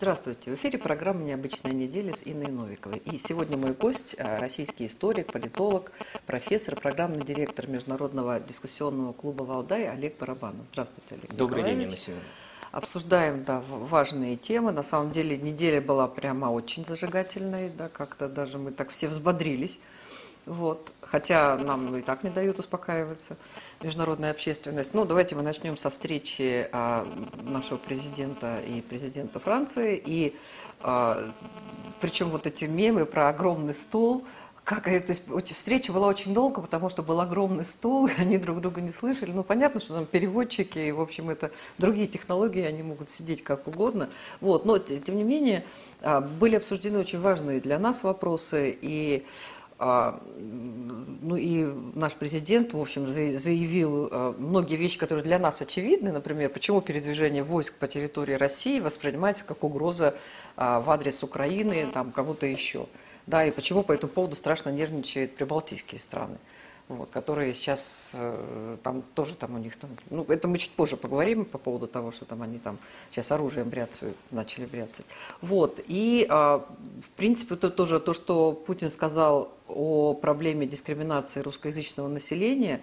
Здравствуйте. В эфире программа «Необычная неделя» с Инной Новиковой. И сегодня мой гость – российский историк, политолог, профессор, программный директор Международного дискуссионного клуба «Валдай» Олег Барабанов. Здравствуйте, Олег Добрый день. Инна Семеновна. Обсуждаем да, важные темы. На самом деле неделя была прямо очень зажигательной. Да, как-то даже мы так все взбодрились. Вот. Хотя нам и так не дают успокаиваться международная общественность. Ну, давайте мы начнем со встречи а, нашего президента и президента Франции. И а, причем вот эти мемы про огромный стол, как то есть встреча была очень долго, потому что был огромный стол, и они друг друга не слышали. Ну, понятно, что там переводчики, и, в общем, это другие технологии, они могут сидеть как угодно. Вот, но, тем не менее, а, были обсуждены очень важные для нас вопросы, и ну и наш президент, в общем, за- заявил а, многие вещи, которые для нас очевидны, например, почему передвижение войск по территории России воспринимается как угроза а, в адрес Украины, там кого-то еще, да, и почему по этому поводу страшно нервничают прибалтийские страны. Вот, которые сейчас э, там тоже там у них там, ну это мы чуть позже поговорим по поводу того, что там они там сейчас оружием бряцают, начали бряцать. Вот и а, в принципе то тоже то, что Путин сказал о проблеме дискриминации русскоязычного населения,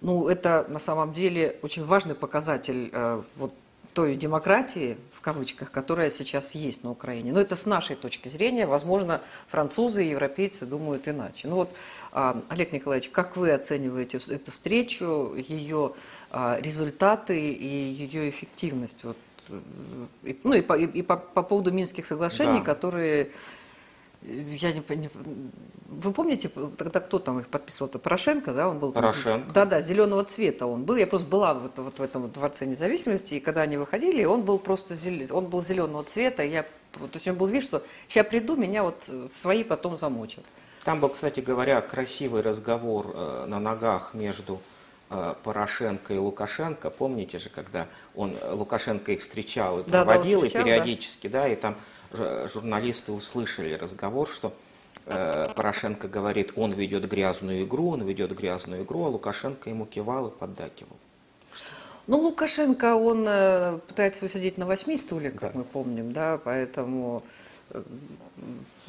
ну это на самом деле очень важный показатель э, вот той демократии в кавычках, которая сейчас есть на Украине. Но это с нашей точки зрения, возможно, французы и европейцы думают иначе. Ну вот, Олег Николаевич, как вы оцениваете эту встречу, ее а, результаты и ее эффективность? Вот, э, ну и, по, и- по, по поводу Минских соглашений, Да. которые я не, пони- вы помните, тогда кто там их подписывал-то? Порошенко, да, он был? Порошенко. Да, да, зеленого цвета он был. Я просто была вот, вот в этом дворце независимости, и когда они выходили, он был просто зеле- он был зеленого цвета. и Я, то есть него был вид, что сейчас приду, меня вот свои потом замочат. Там был, кстати говоря, красивый разговор э, на ногах между э, Порошенко и Лукашенко. Помните же, когда он э, Лукашенко их встречал и Да, да, проводил, встречал, и периодически, да. и там журналисты услышали разговор, что э, Порошенко говорит, он ведет грязную игру, он ведет грязную игру, а Лукашенко ему кивал и поддакивал. Ну, Лукашенко, он пытается усидеть на восьми стульях, как Да. мы помним, да, поэтому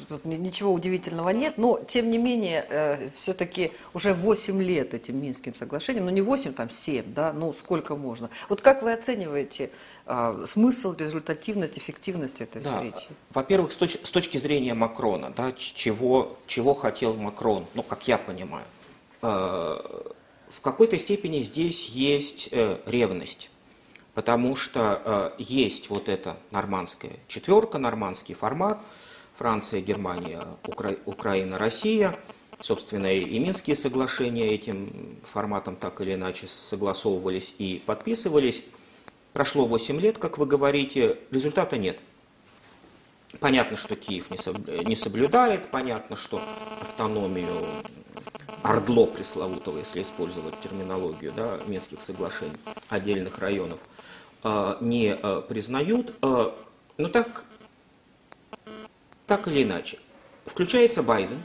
тут ни- ничего удивительного нет, но, тем не менее, все-таки уже 8 лет этим Минским соглашением, ну, не 8, там 7, да, ну, сколько можно. Вот как вы оцениваете э, смысл, результативность, эффективность этой Да, встречи? Во-первых, с, точ- с точки зрения Макрона, да, чего, чего хотел Макрон, ну, как я понимаю, э, в какой-то степени здесь есть э, ревность, потому что э, есть вот эта нормандская четверка, нормандский формат, Франция, Германия, Укра- Украина, Россия, собственно, и Минские соглашения этим форматом так или иначе согласовывались и подписывались. Прошло 8 лет, как вы говорите, результата нет. Понятно, что Киев не, соб- не соблюдает, понятно, что автономию Ордло пресловутого, если использовать терминологию да, Минских соглашений, отдельных районов, не э, признают. Э, Но так, так или иначе, включается Байден,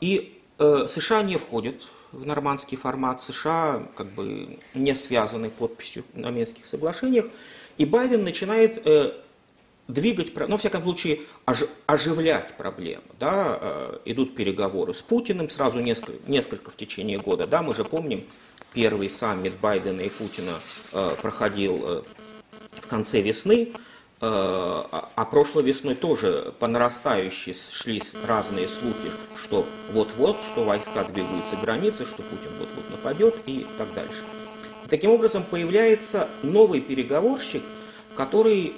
и США не входят в нормандский формат, США как бы не связаны подписью на Минских соглашениях, и Байден начинает э, двигать, ну, во всяком случае, ож- оживлять проблему. Да? Э, Идут переговоры с Путиным сразу несколько, несколько в течение года. Да? Мы же помним, первый саммит Байдена и Путина э, проходил э, в конце весны, а а прошлой весной тоже по нарастающей шли разные слухи, что вот-вот, что войска двигаются к границе, что Путин вот-вот нападет и так дальше. Таким образом появляется новый переговорщик, который,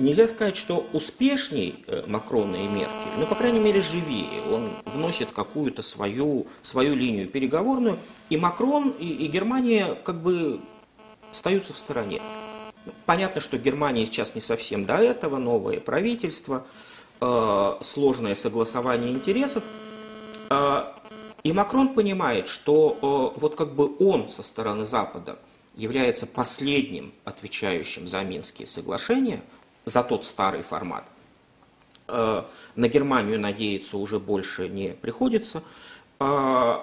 нельзя сказать, что успешней э, Макрона и Меркель, но, по крайней мере, живее. Он вносит какую-то свою, свою линию переговорную, и Макрон, и, и Германия как бы остаются в стороне. Понятно, что Германия сейчас не совсем до этого, новое правительство, э, сложное согласование интересов. Э, и Макрон понимает, что э, вот как бы он со стороны Запада является последним отвечающим за Минские соглашения, за тот старый формат. Э, на Германию надеяться уже больше не приходится. Э,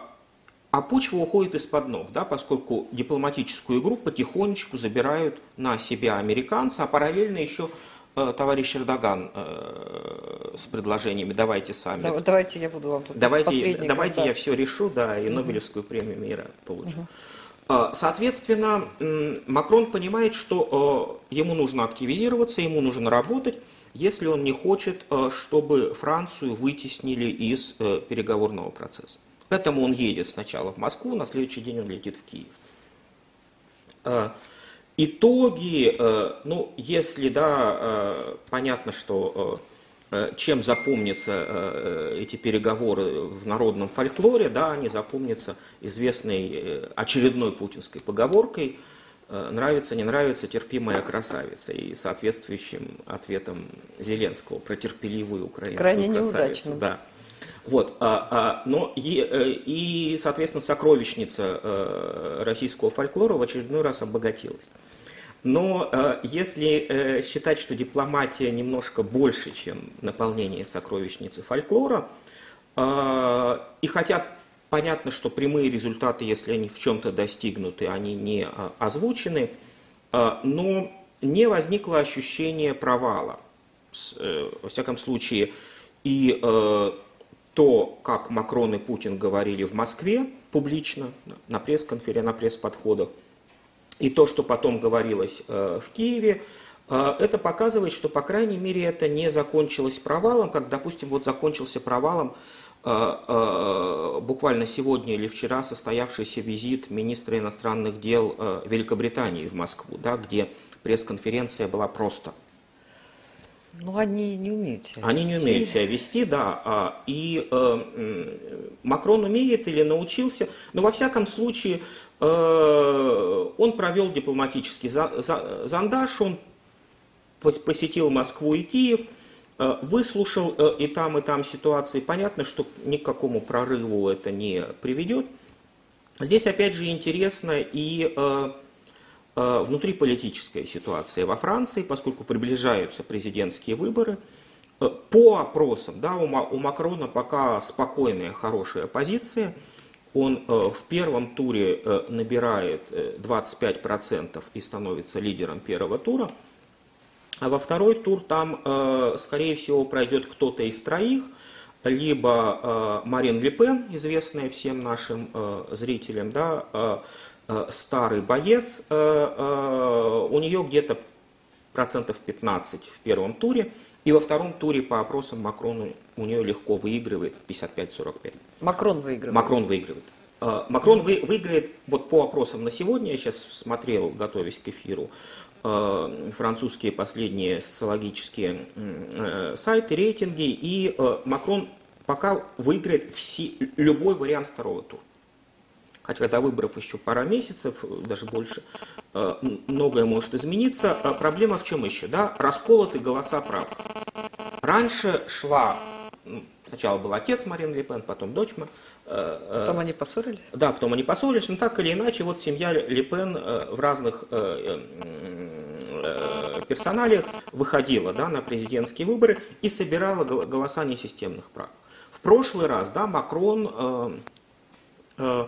а почва уходит из-под ног, да, поскольку дипломатическую игру потихонечку забирают на себя американцы, а параллельно еще э, товарищ Эрдоган с предложениями «давайте сами». Да, давайте я буду вам Давайте, давайте я все решу, да, и Нобелевскую премию мира получу. Угу. Соответственно, Макрон понимает, что э, ему нужно активизироваться, ему нужно работать, если он не хочет, э, чтобы Францию вытеснили из э, переговорного процесса. Поэтому он едет сначала в Москву, на следующий день он летит в Киев. Э, итоги, ну, если, да, понятно, что чем запомнятся эти переговоры в народном фольклоре, да, они запомнятся известной очередной путинской поговоркой – Э, нравится, не нравится, терпимая красавица и соответствующим ответом Зеленского про терпеливую украинскую Крайне красавицу. Неудачно. Да. Вот, а, а, но и, э, и, соответственно, сокровищница э, российского фольклора в очередной раз обогатилась. Но если считать, что дипломатия немножко больше, чем наполнение сокровищницы фольклора, и хотя Понятно, что прямые результаты, если они в чем-то достигнуты, они не а, озвучены, а, но не возникло ощущение провала. Э, во всяком случае, и э, то, как Макрон и Путин говорили в Москве публично, на пресс-конференции, на пресс-подходах, и то, что потом говорилось э, в Киеве, это показывает, что, по крайней мере, это не закончилось провалом, как, допустим, вот закончился провалом а, буквально сегодня или вчера состоявшийся визит министра иностранных дел Великобритании в Москву, да, где пресс-конференция была просто. Ну, они не умеют себя Они не умеют себя вести, да. И э, Макрон умеет или научился, но во всяком случае э, он провел дипломатический за, за, зондаж, он посетил Москву и Киев – Э, выслушал э, и там, и там ситуации. Понятно, что ни к какому прорыву это не приведет. Здесь, опять же, интересна и э, внутриполитическая ситуация во Франции, поскольку приближаются президентские выборы. По опросам, да, у Макрона пока спокойная, хорошая позиция. Он в первом туре набирает 25% и становится лидером первого тура. А во второй тур там, э, скорее всего, пройдет кто-то из троих, либо э, Марин Ле известная всем нашим э, зрителям, да, старый боец, у нее где-то процентов 15 в первом туре, и во втором туре по опросам Макрону у нее легко выигрывает 55-45. Макрон выигрывает. Макрон выигрывает. Макрон вы, выиграет, вот по опросам на сегодня, я сейчас смотрел, готовясь к эфиру, Э, французские последние социологические э, сайты, рейтинги, и э, Макрон пока выиграет все, любой вариант второго тура. Хотя до выборов еще пара месяцев, даже больше, многое может измениться. Проблема в чем еще? Да? Расколоты голоса правых. Раньше шла, ну, сначала был отец Марин Ле Пен, потом дочь. Потом они поссорились? Да, потом они поссорились, но так или иначе, вот семья Ле Пен в разных Э, персоналиях выходила да, на президентские выборы и собирала голоса несистемных прав. В прошлый раз да, Макрон э, э, э,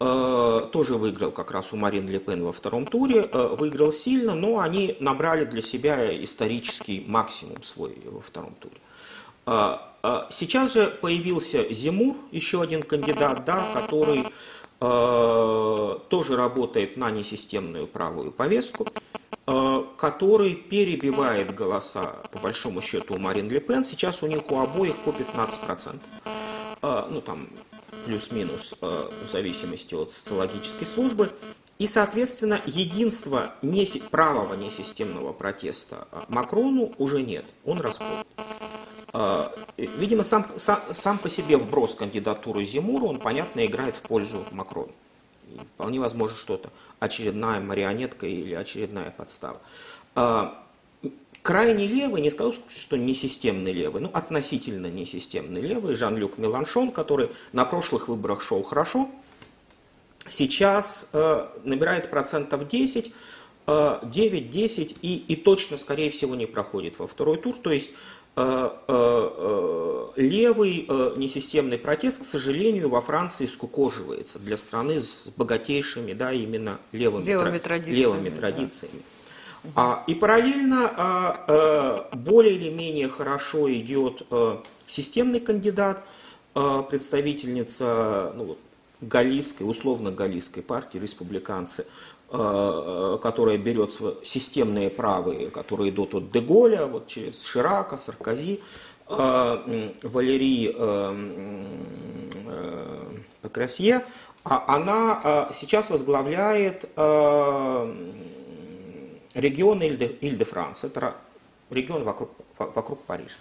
тоже выиграл как раз у Марин Ле Пен во втором туре, э, выиграл сильно, но они набрали для себя исторический максимум свой во втором туре. Э, э, сейчас же появился Зимур, еще один кандидат, да, который э, тоже работает на несистемную правую повестку. Э, который перебивает голоса, по большому счету, у Марин Ле Пен. Сейчас у них у обоих по 15%. Э, ну, там, плюс-минус, э, в зависимости от социологической службы. И, соответственно, единства не, правого несистемного протеста Макрону уже нет. Он расколот. Видимо, сам, сам, сам по себе вброс кандидатуры Зимура, он, понятно, играет в пользу Макрона. Вполне возможно что-то очередная марионетка или очередная подстава. Крайне левый, не скажу, что не системный левый, но относительно не системный левый, Жан-Люк Меланшон, который на прошлых выборах шел хорошо, сейчас э, набирает процентов 10, э, 9-10 и, и точно, скорее всего, не проходит во второй тур. То есть левый несистемный протест, к сожалению, во Франции скукоживается для страны с богатейшими, да, именно левыми, левыми традициями. Левыми традициями. Да. И параллельно более или менее хорошо идет системный кандидат, представительница ну, галлийской, условно галлийской партии, республиканцы, Э, которая берет системные правые, которые идут от Деголя, вот через Ширака, Саркози, э, Валерий э, Пекрасье, а она сейчас возглавляет регион Иль-де-Франс, это регион вокруг, вокруг Парижа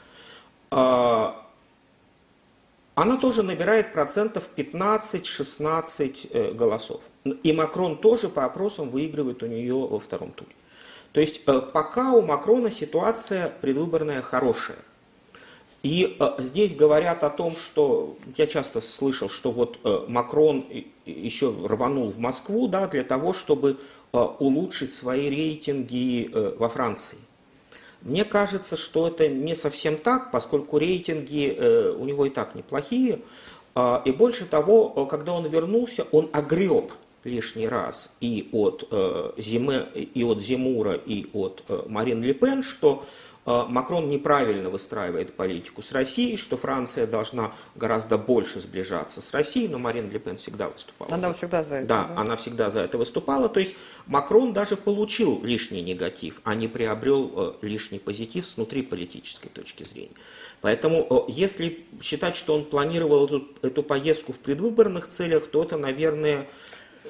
она тоже набирает процентов 15-16 э, голосов. И Макрон тоже по опросам выигрывает у нее во втором туре. То есть э, пока у Макрона ситуация предвыборная хорошая. И э, здесь говорят о том, что я часто слышал, что вот Макрон еще рванул в Москву да, для того, чтобы улучшить свои рейтинги во Франции. Мне кажется, что это не совсем так, поскольку рейтинги э, у него и так неплохие. Э, и больше того, э, когда он вернулся, он огреб лишний раз и от, э, Зиме, и от Зимура, и от э, Марин Ле Пен, что а, Макрон неправильно выстраивает политику с Россией, что Франция должна гораздо больше сближаться с Россией, но Марин Ле Пен всегда выступала. Она за... всегда за это. Да, да, она всегда за это выступала. То есть Макрон даже получил лишний негатив, а не приобрел э, лишний позитив с внутриполитической точки зрения. Поэтому, э, если считать, что он планировал эту, эту поездку в предвыборных целях, то это, наверное,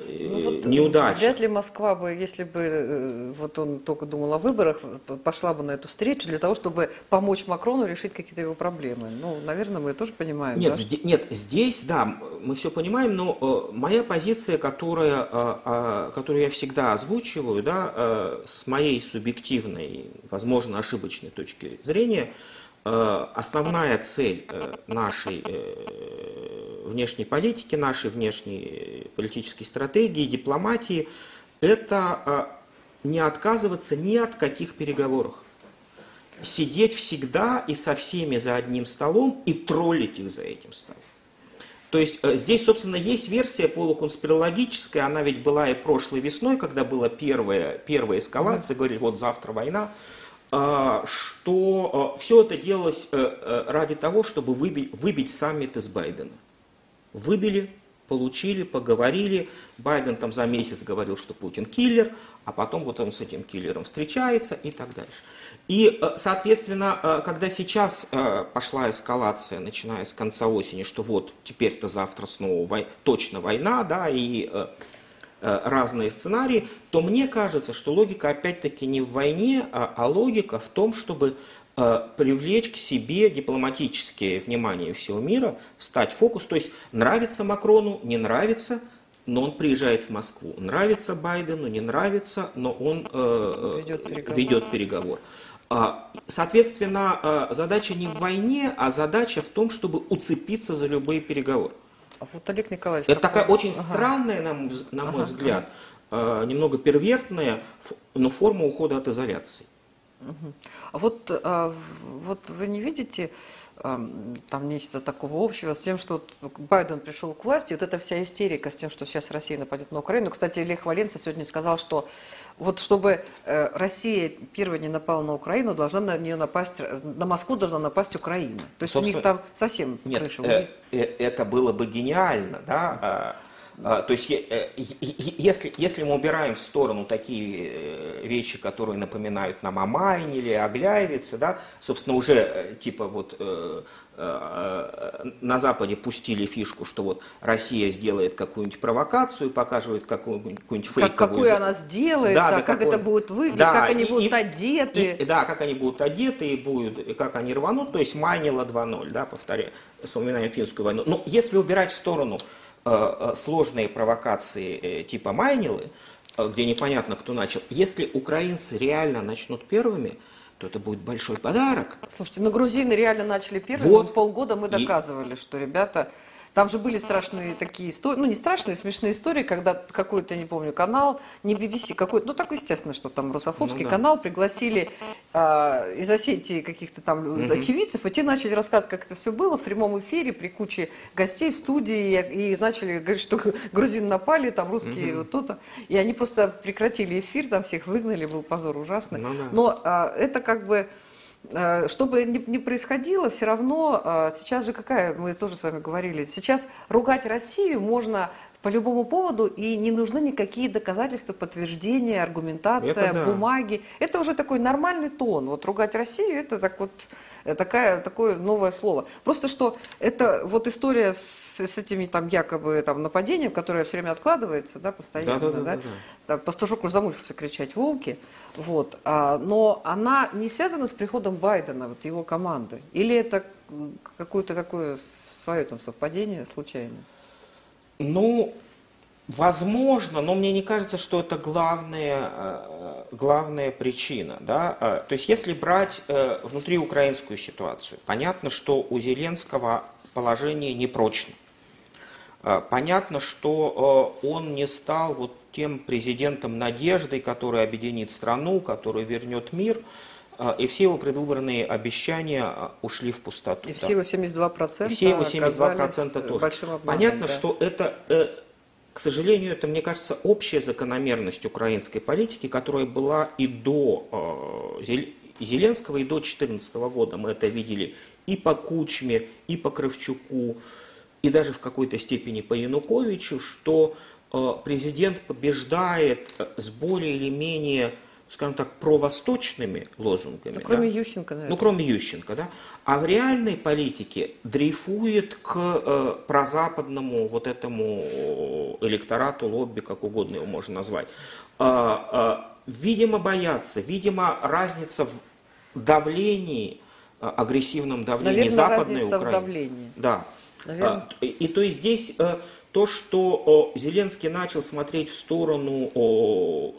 ну, вот неудача. Вряд ли Москва бы, если бы э, вот он только думал о выборах, пошла бы на эту встречу для того, чтобы помочь Макрону решить какие-то его проблемы. Ну, наверное, мы тоже понимаем. Нет, да? Здесь, нет здесь, да, мы все понимаем, но э, моя позиция, которая, э, э, которую я всегда озвучиваю, да, э, с моей субъективной, возможно, ошибочной точки зрения, э, основная цель э, нашей внешней политики, нашей внешней политической стратегии, дипломатии, это не отказываться ни от каких переговоров. Сидеть всегда и со всеми за одним столом и троллить их за этим столом. То есть э, здесь, собственно, есть версия полуконспирологическая, она ведь была и прошлой весной, когда была первая, первая эскалация, говорили, вот завтра война, что э, все это делалось э, ради того, чтобы выбить, выбить саммит из Байдена. Выбили, получили, поговорили. Байден там за месяц говорил, что Путин киллер, а потом вот он с этим киллером встречается и так дальше. И, э, соответственно, э, когда сейчас э, пошла эскалация, начиная с конца осени, что вот теперь-то завтра снова вой... точно война, да, и разные сценарии, то мне кажется, что логика опять-таки не в войне, а, а логика в том, чтобы Э, привлечь к себе дипломатическое внимание всего мира, стать фокус. То есть нравится Макрону, не нравится, но он приезжает в Москву. Нравится Байдену, не нравится, но он э, ведет переговор. Ведет переговор. А, соответственно, э, задача не в войне, а задача в том, чтобы уцепиться за любые переговоры. А вот Олег Николаевич... Это такая очень ага. странная, на, на мой ага, взгляд, ага. немного первертная, но форма ухода от изоляции. А вот, а, вот вы не видите там нечто такого общего с тем, что Байден пришел к власти, вот эта вся истерика с тем, что сейчас Россия нападет на Украину. Кстати, Лех Валенца сегодня сказал, что вот чтобы э, Россия первая не напала на Украину, должна на нее напасть, на Москву должна напасть Украина. То есть Собственно, у них там совсем нет, крыша. Э, э, это было бы гениально, да, то есть, э, если, если мы убираем в сторону такие э, вещи, которые напоминают нам о Майне или о Гляевице, да, собственно, уже э, типа вот на Западе пустили фишку, что вот Россия сделает какую-нибудь провокацию, показывает какую-нибудь фейковую... Как, какую она сделает, да, да, да как какой... это будет выглядеть, да, как они и, будут одеты. И, да, как они будут одеты, и, будут, и как они рванут, то есть Майнила 2.0, да, повторяю, вспоминаем финскую войну. Но если убирать в сторону сложные провокации э, типа Майнилы, где непонятно, кто начал, если украинцы реально начнут первыми, то это будет большой подарок. Слушайте, ну грузины реально начали первыми. Вот. Полгода мы доказывали, и... что ребята Там же были страшные такие истории, ну не страшные, смешные истории, когда какой-то, не помню, канал, не BBC, какой-то, ну так естественно, что там русофобский ну, да. канал, пригласили а, из Осетии каких-то там угу. очевидцев, и те начали рассказывать, как это все было в прямом эфире при куче гостей в студии, и, и начали говорить, что грузин напали, там русские угу. вот то-то, и они просто прекратили эфир, там всех выгнали, был позор ужасный. Ну, да. Но а, это как бы Э, что бы ни происходило, все равно э, сейчас же какая, мы тоже с вами говорили, сейчас ругать Россию можно по любому поводу, и не нужны никакие доказательства, подтверждения, аргументация, это да. бумаги. Это уже такой нормальный тон. Вот ругать Россию, это так вот э, такая, такое новое слово. Просто что это вот история с, с этими там якобы там нападением, которое все время откладывается, да, постоянно, да, да, да, да, да. да. пастушок уже замучился кричать волки, вот, а, но она не связана с приходом Байдена, вот его команды, или это какое-то такое свое там совпадение случайное? Ну, возможно, но мне не кажется, что это главная, э, главная причина. Да? Э, то есть если брать э, внутриукраинскую ситуацию, понятно, что у Зеленского положение непрочно. Понятно, что он не стал вот тем президентом надеждой, который объединит страну, который вернет мир. И все его предвыборные обещания ушли в пустоту. И все его 72%, и все его 72% тоже. Обманом, Понятно, да. что это, э, к сожалению, это, мне кажется, общая закономерность украинской политики, которая была и до э, Зеленского, и до 2014 года. Мы это видели и по Кучме, и по Кравчуку, и даже в какой-то степени по Януковичу, что президент побеждает с более или менее скажем так, провосточными лозунгами. Ну, кроме да? Ющенко, наверное. Ну, кроме Ющенко, да. А в реальной политике дрейфует к э, прозападному вот этому электорату, лобби, как угодно его можно назвать. Э, э, видимо, боятся, видимо, разница в давлении, э, агрессивном давлении Наверное, Западной разница Украины. в давлении. Да. Наверное. И, и то есть здесь... Э, то, что Зеленский начал смотреть в сторону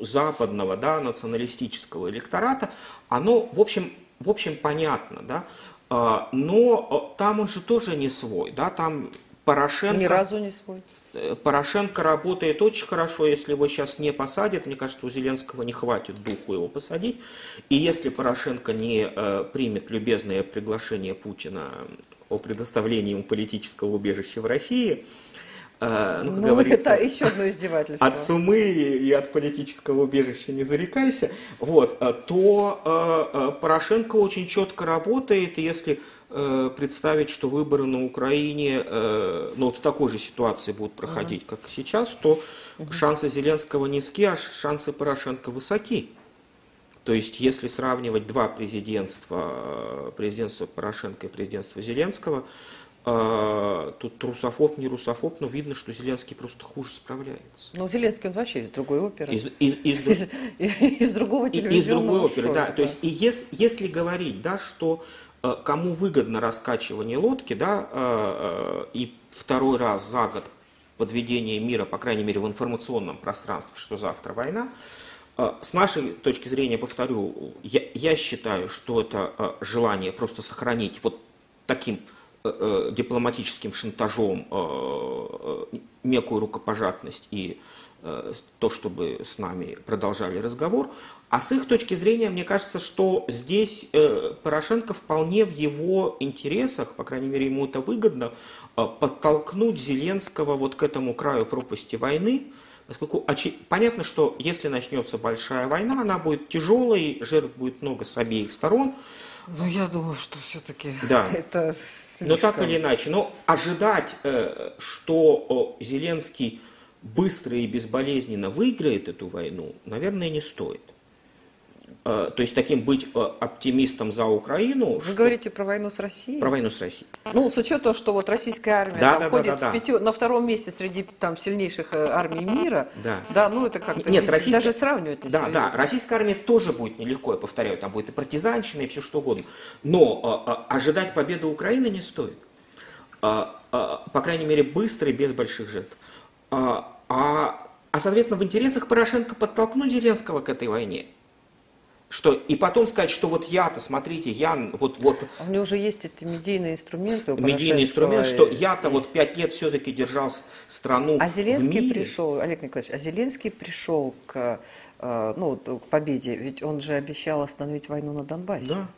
западного да, националистического электората, оно, в общем, в общем понятно. Да? А, но там он же тоже не свой. Да? Там Порошенко, Ни разу не свой. Э, Порошенко работает очень хорошо, если его сейчас не посадят, мне кажется, у Зеленского не хватит духу его посадить. И если Порошенко не э, примет любезное приглашение Путина о предоставлении ему политического убежища в России, а, ну, как ну, говорится, это еще одно издевательство. От сумы и от политического убежища не зарекайся. Вот, а, то а, Порошенко очень четко работает, если э, представить, что выборы на Украине э, ну, вот в такой же ситуации будут проходить, как сейчас, то шансы Зеленского низки, а шансы Порошенко высоки. То есть, если сравнивать два президентства, э, президентство Порошенко и президентство Зеленского, тут русофоб, не русофоб, но видно, что Зеленский просто хуже справляется. Ну, Зеленский, он вообще из другой оперы. Из, из, из, из, из другого телевизионного Из другой оперы, да. да. То есть, и если, если говорить, да, что э, кому выгодно раскачивание лодки, да, э, э, и второй раз за год подведение мира, по крайней мере, в информационном пространстве, что завтра война, с нашей точки зрения, повторю, я, я считаю, что это желание просто сохранить вот таким дипломатическим шантажом э, некую рукопожатность и то, чтобы с нами продолжали разговор. А с их точки зрения, мне кажется, что здесь Порошенко вполне в его интересах, по крайней мере, ему это выгодно, подтолкнуть Зеленского вот к этому краю пропасти войны, поскольку понятно, что если начнется большая война, она будет тяжелой, жертв будет много с обеих сторон, ну, я думаю, что все-таки да. это слишком... Но так или иначе, но ожидать, э, что Зеленский быстро и безболезненно выиграет эту войну, наверное, не стоит. Э, то есть таким быть э, оптимистом за Украину. Вы что... говорите про войну с Россией? Про войну с Россией. Ну, с учетом, что вот российская армия да, да, входит да, да, в пятю... на втором месте среди там, сильнейших э, армий мира, да, да ну это как-то Нет, российская... даже сравнивать не Да, серьезно. да, российская армия тоже будет нелегко, я повторяю, там будет и партизанщина, и все что угодно. Но а, а, ожидать победы Украины не стоит. А, а, по крайней мере, быстро и без больших жертв. А, а, а, соответственно, в интересах Порошенко подтолкнуть Зеленского к этой войне – что и потом сказать, что вот я-то, смотрите, я вот вот. А у него уже есть эти медийные инструменты. Медийный инструмент, что я-то вот пять лет все-таки держал страну. А Зеленский в мире. пришел, Олег Николаевич, а Зеленский пришел к, э, ну, к победе, ведь он же обещал остановить войну на Донбассе. Да.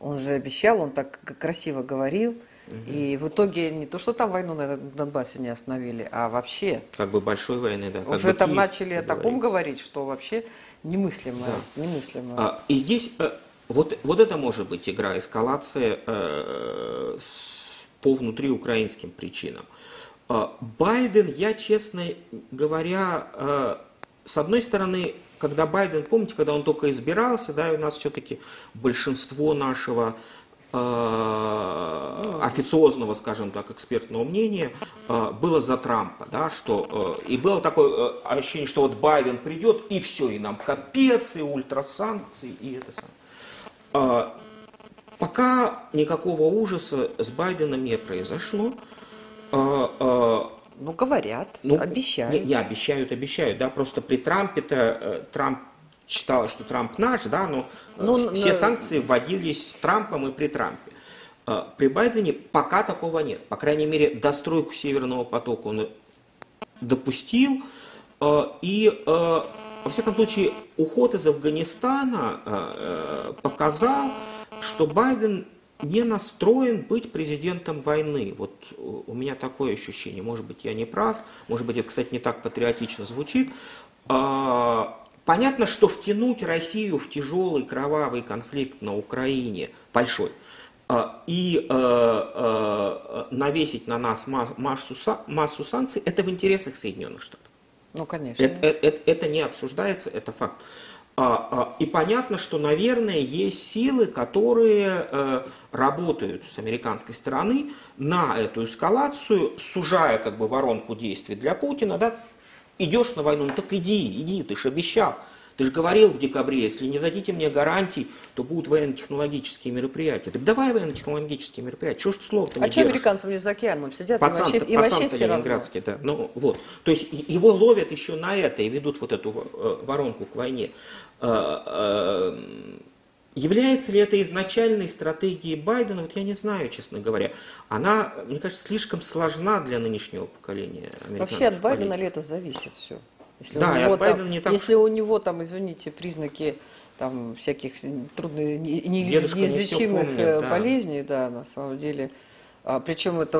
Он же обещал, он так красиво говорил. И в итоге не то, что там войну на Донбассе не остановили, а вообще. Как бы большой войны, да. Уже там начали о таком говорить, что вообще немыслимо. Да. немыслимо. А, и здесь э, вот, вот это может быть игра, эскалация э, с, по внутриукраинским причинам. Э, Байден, я, честно говоря, э, с одной стороны, когда Байден, помните, когда он только избирался, да, и у нас все-таки большинство нашего официозного, скажем так, экспертного мнения э, было за Трампа, да, что э, и было такое э, ощущение, что вот Байден придет и все, и нам капец, и ультрасанкции, и это самое. Э, пока никакого ужаса с Байденом не произошло. Э, э, ну, говорят, ну, обещают. Не, не, обещают, обещают, да, просто при Трампе-то э, Трамп считал, что Трамп наш, да, но ну, все но... санкции вводились с Трампом и при Трампе. Э, при Байдене пока такого нет. По крайней мере, достройку Северного потока он допустил. Э, и, во всяком случае, уход из Афганистана показал, что Байден не настроен быть президентом войны. Вот у меня такое ощущение. Может быть, я не прав. Может быть, это, кстати, не так патриотично звучит. А, понятно, что втянуть Россию в тяжелый кровавый конфликт на Украине большой а, и а, навесить на нас массу, массу санкций, это в интересах Соединенных Штатов. Ну, конечно. Это, это, это не обсуждается, это факт. А, а, и понятно, что, наверное, есть силы, которые э, работают с американской стороны на эту эскалацию, сужая как бы воронку действий для Путина. Да? Идешь на войну, ну так иди, иди, ты же обещал. Ты же говорил в декабре, если не дадите мне гарантий, то будут военно-технологические мероприятия. Так давай военно-технологические мероприятия. Чего ж ты слово-то не А что американцы вниз за океаном сидят пацан, и вообще, и вообще ленинградский, да. Ну, вот. То есть его ловят еще на это и ведут вот эту э, воронку к войне. Э, э, является ли это изначальной стратегией Байдена, вот я не знаю, честно говоря. Она, мне кажется, слишком сложна для нынешнего поколения Вообще от Байдена ли это зависит все? Если да, у него, там, не так... если у него там, извините, признаки там всяких трудно неизлечимых не э, болезней, да. да, на самом деле. А, причем это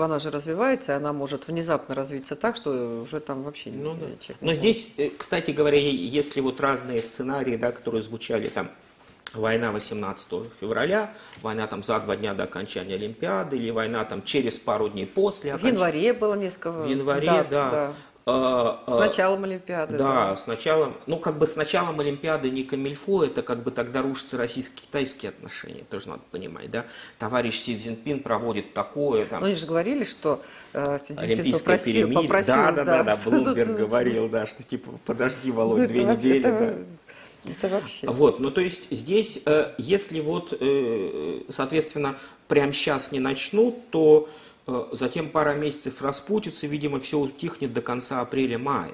она же развивается, и она может внезапно развиться так, что уже там вообще ну, не да. Но здесь, э, кстати говоря, если вот разные сценарии, да, которые звучали там, война 18 февраля, война там за два дня до окончания Олимпиады, или война там через пару дней после. В январе было несколько В январе, дат, да. да. А, с началом Олимпиады. Да, да, с началом, ну как бы с началом Олимпиады не камильфо, это как бы тогда рушатся российско-китайские отношения, тоже надо понимать, да. Товарищ Си Цзиньпин проводит такое. Там, ну они же говорили, что э, Си Цзиньпин попросил, перемирие. попросил, да, да, да, да, да Блумберг говорил, да, что типа подожди, Володь, ну, две это, недели, это, да. Это вообще. Вот, ну то есть здесь, э, если вот, э, соответственно, прямо сейчас не начнут, то Э, затем пара месяцев распутится, видимо, все утихнет до конца апреля-мая.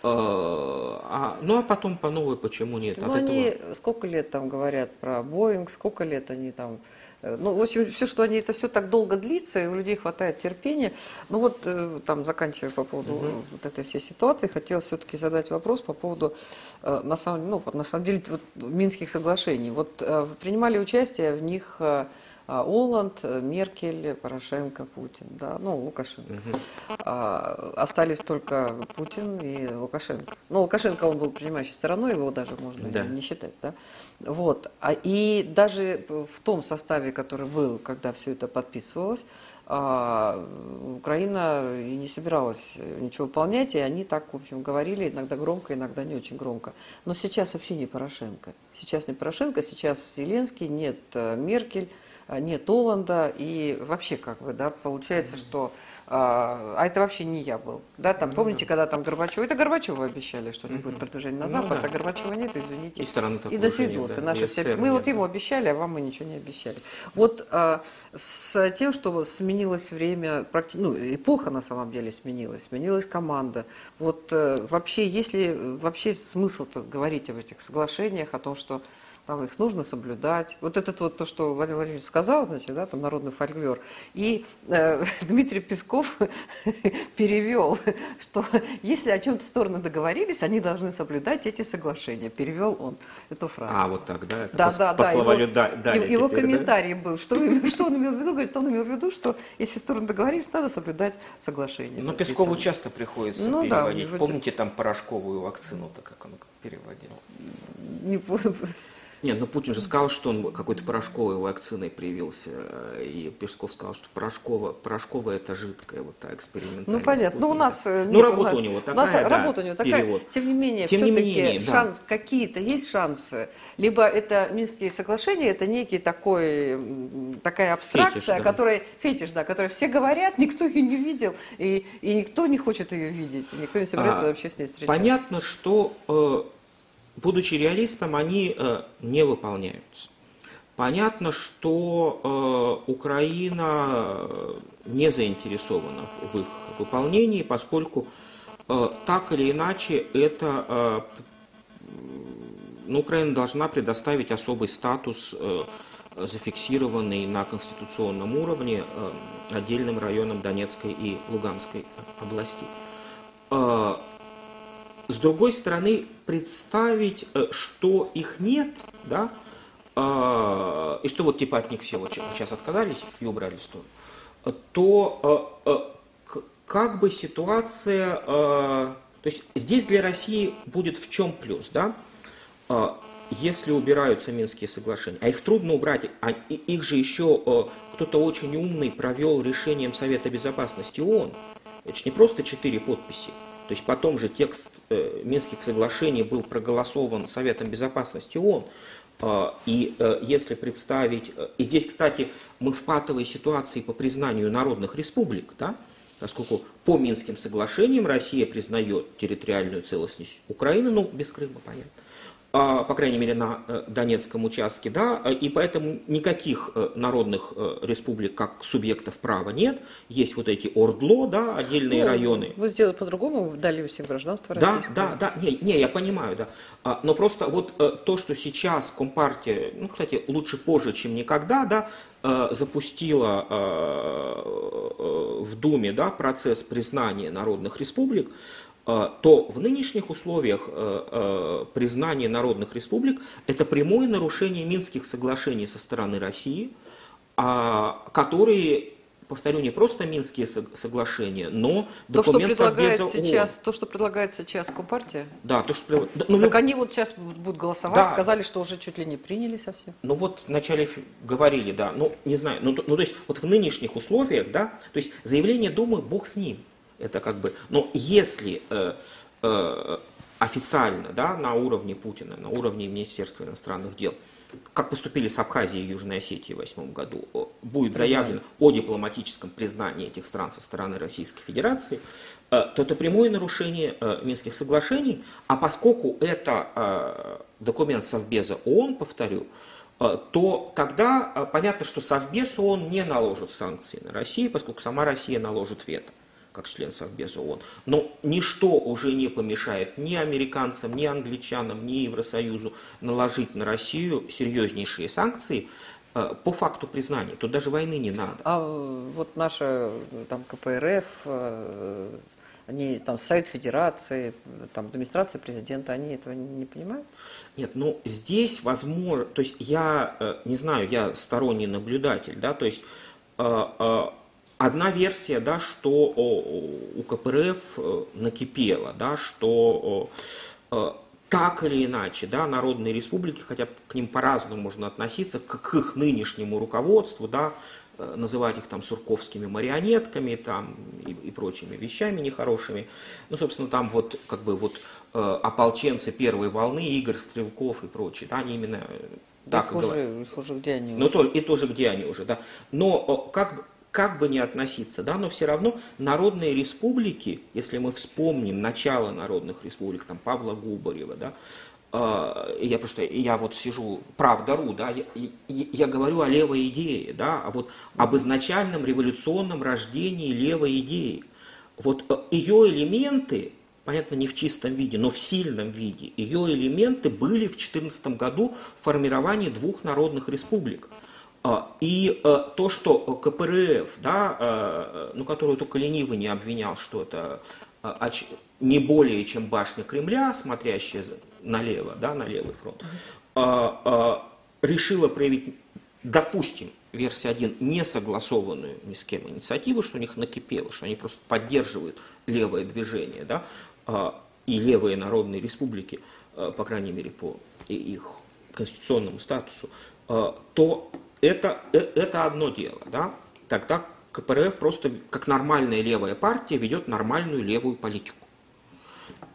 А, ну а потом по новой почему нет? Ну они этого... сколько лет там говорят про Боинг, сколько лет они там ну, в общем, все, что они, это все так долго длится, и у людей хватает терпения. Ну вот, там, заканчивая по поводу угу. вот этой всей ситуации, хотела все-таки задать вопрос по поводу, на самом, ну, на самом деле, вот, Минских соглашений. Вот принимали участие в них Оланд, Меркель, Порошенко, Путин, да, ну, Лукашенко. Угу. А, остались только Путин и Лукашенко. Ну, Лукашенко, он был принимающей стороной, его даже можно да. не считать, да. Вот. А, и даже в том составе, который был, когда все это подписывалось, а, Украина и не собиралась ничего выполнять, и они так, в общем, говорили, иногда громко, иногда не очень громко. Но сейчас вообще не Порошенко. Сейчас не Порошенко, сейчас Зеленский, нет э, Меркель, нет Оланда, и вообще как бы, да, получается, что а, а это вообще не я был. Да, там, ну, помните, да. когда там Горбачев, это Горбачеву обещали, что не будет продвижения на ну Запад, ну, да. а Горбачева нет, извините. И, стороны и до свидос. Да. Наши все... Мы вот ему обещали, а вам мы ничего не обещали. Вот а, с тем, что сменилось время, ну, эпоха на самом деле сменилась, сменилась команда. Вот а, вообще, есть ли вообще смысл говорить об этих соглашениях, о том, что там их нужно соблюдать. Вот это вот то, что Владимир Владимирович сказал, значит, да, там народный фольклор. И э, Дмитрий Песков перевел, что если о чем-то стороны договорились, они должны соблюдать эти соглашения. Перевел он эту фразу. А, вот так, да? Это да, по, да, по да. Словарю его, да, да, его теперь, комментарий да? был, что, что он имел в виду, говорит, он имел в виду, что если стороны договорились, надо соблюдать соглашение. Ну, Пескову часто приходится ну, переводить. Да, Помните там порошковую вакцину-то, как он переводил? Не помню. Нет, ну Путин же сказал, что он какой-то порошковой вакциной привился. И Песков сказал, что порошковая, порошковая это жидкая, вот та экспериментальная. Ну понятно. Ну у нас э, Ну работа у него такая, у нас да, работа у него такая. Перевод. Тем не менее, Тем все-таки менее, шанс, да. какие-то есть шансы. Либо это Минские соглашения, это некий такой, такая абстракция, фетиш, да. которая, фетиш, да, которая все говорят, никто ее не видел, и, и никто не хочет ее видеть, никто не собирается а, вообще с ней встречаться. Понятно, что э, будучи реалистом, они э, не выполняются. Понятно, что э, Украина э, не заинтересована в их выполнении, поскольку так или иначе это ну, Украина должна предоставить особый статус, зафиксированный на конституционном уровне отдельным районам Донецкой и Луганской областей. С другой стороны, представить, э, что их нет, да, а, и что вот типа от них все вот сейчас отказались и убрали сторону, то э, э, как бы ситуация, то есть здесь для России будет в чем плюс, да, а, если убираются Минские соглашения, а их трудно убрать, а их же еще кто-то очень умный провел решением Совета Безопасности ООН. Это же не просто четыре подписи, то есть потом же текст э, Минских соглашений был проголосован Советом Безопасности ООН. Э, и э, если представить, э, и здесь, кстати, мы в патовой ситуации по признанию народных республик, да, поскольку по Минским соглашениям Россия признает территориальную целостность Украины, ну, без Крыма, понятно. А, по крайней мере, на э, Донецком участке, да, и поэтому никаких э, народных э, республик как субъектов права нет. Есть вот эти ОРДЛО, да, отдельные ну, районы. Вы сделали по-другому, дали всем гражданство российское. Да, да, да, не, не, я понимаю, да. А, но просто вот то, что сейчас Компартия, ну, кстати, лучше позже, чем никогда, да, запустила в Думе, да, процесс признания народных республик, Э, то в нынешних условиях э, э, признания народных республик это прямое нарушение Минских соглашений со стороны России, а, которые повторю, не просто Минские соглашения, но то, документ что предлагает сейчас, То, что предлагает сейчас Компартия? Да, то, что... Ну, так ну, они вот сейчас будут голосовать, да. сказали, что уже чуть ли не приняли совсем. Ну вот вначале говорили, да, ну не знаю, ну, ну то есть вот в нынешних условиях, да, то есть заявление Думы, бог с ним, это как бы, но если э, э, официально, да, на уровне Путина, на уровне Министерства иностранных дел, как поступили с Абхазией и Южной Осетией в 2008 году, будет заявлено о дипломатическом признании этих стран со стороны Российской Федерации, э, то это прямое нарушение э, Минских соглашений, а поскольку это э, документ Совбеза ООН, повторю, то тогда понятно, что Совбез ООН не наложит санкции на Россию, поскольку сама Россия наложит вето как член Совбеза ООН. Но ничто уже не помешает ни американцам, ни англичанам, ни Евросоюзу наложить на Россию серьезнейшие санкции э, по факту признания. Тут даже войны не надо. А вот наша там КПРФ, э, они там Совет Федерации, там администрация президента, они этого не понимают? Нет, ну здесь возможно, то есть я э, не знаю, я сторонний наблюдатель, да, то есть Одна версия, да, что у КПРФ э, накипело, да, что э, так или иначе, да, народные республики, хотя к ним по-разному можно относиться, к их нынешнему руководству, да, э, называть их там сурковскими марионетками там, и, и прочими вещами нехорошими. Ну, собственно, там вот как бы вот ополченцы первой волны, Игорь Стрелков и прочие, да, они именно так их уже, их уже где они? Ну, уже? То, и тоже где они уже, да. Но как, как бы не относиться, да, но все равно народные республики, если мы вспомним начало народных республик, там Павла Губарева, да, э, я просто, я вот сижу, правда.ру, да, я, я, я говорю о левой идее, да, а вот об изначальном революционном рождении левой идеи. Вот э, ее элементы, понятно, не в чистом виде, но в сильном виде, ее элементы были в 2014 году в формировании двух народных республик. А, и э, то, что КПРФ, да, э, ну, которую только ленивый не обвинял, что это не более чем башня Кремля, смотрящая налево, да, на левый фронт, решила проявить, допустим, версия 1 не согласованную ни с кем инициативу, что у них накипело, что они просто поддерживают левое движение, да, а, и левые народные республики, а, по крайней мере, по их конституционному статусу, а, то это, э, это одно дело. Да? Тогда КПРФ просто как нормальная левая партия ведет нормальную левую политику.